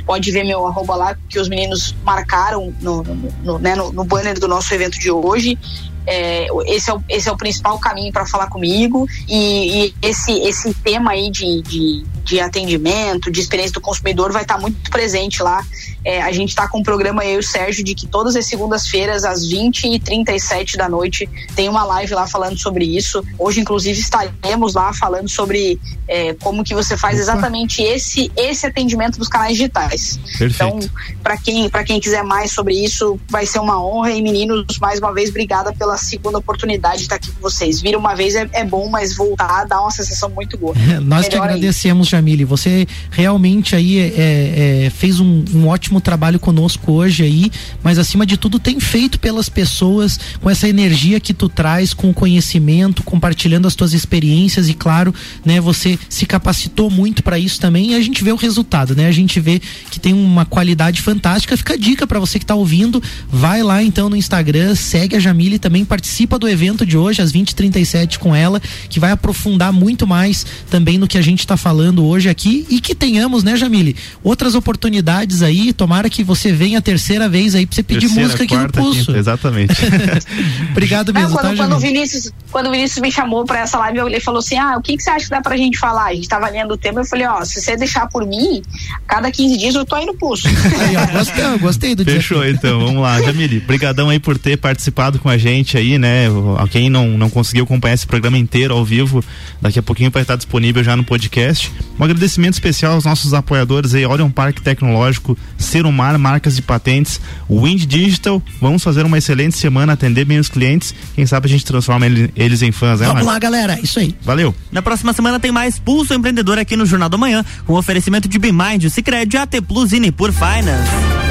pode ver meu arroba lá que os meninos marcaram no, no, no, né, no, no banner do nosso evento de hoje. É, esse, é o, esse é o principal caminho para falar comigo. E, e, esse, esse tema aí de, de, de, atendimento, de experiência do consumidor vai estar tá muito presente lá. É, a gente está com um programa, eu e o Sérgio, de que todas as segundas-feiras, às 20 e 37 da noite, tem uma live lá falando sobre isso. Hoje, inclusive, estaremos lá falando sobre é, como que você faz exatamente esse, esse atendimento dos canais digitais. Perfeito. Então, para quem, quem quiser mais sobre isso, vai ser uma honra. E meninos, mais uma vez, obrigada pela segunda oportunidade de estar aqui com vocês. Vir uma vez é, é bom, mas voltar dá uma sensação muito boa. Nós que agradecemos. Jamile. Você realmente aí é, é, é, fez um, um, ótimo trabalho conosco hoje aí, mas acima de tudo tem feito pelas pessoas com essa energia que tu traz, com o conhecimento, compartilhando as tuas experiências e claro, né, você se capacitou muito para isso também e a gente vê o resultado, né? A gente vê que tem uma qualidade fantástica. Fica a dica para você que está ouvindo, vai lá então no Instagram, segue a Jamile também também participa do evento de hoje, às 20h37, com ela, que vai aprofundar muito mais também no que a gente está falando hoje aqui e que tenhamos, né, Jamile, outras oportunidades aí. Tomara que você venha a terceira vez aí para você pedir terceira, música aqui no Pulso. Quinta, exatamente. Obrigado mesmo. Não, quando, tá, quando, o Vinícius, quando o Vinícius me chamou para essa live, ele falou assim: ah, o que, que você acha que dá pra gente falar? A gente tava lendo o tema, eu falei: ó, se você deixar por mim, cada 15 dias eu tô aí no pulso. Aí, ó, gostei, gostei do Fechou então, vamos lá. Jamile, brigadão aí por ter participado com a gente aí, né? Quem não, não conseguiu acompanhar esse programa inteiro ao vivo, daqui a pouquinho vai estar disponível já no podcast. Um agradecimento especial aos nossos apoiadores aí, Orion Parque Tecnológico, Serumar, marcas de patentes, Wind Digital. Vamos fazer uma excelente semana, atender bem os clientes. Quem sabe a gente transforma eles em fãs, né? Vamos lá, galera. Isso aí. Valeu. Na próxima semana tem mais Pulso Empreendedor aqui no Jornal da Manhã, com oferecimento de Bimind, Cicred, AT Plus e Nipur Finance.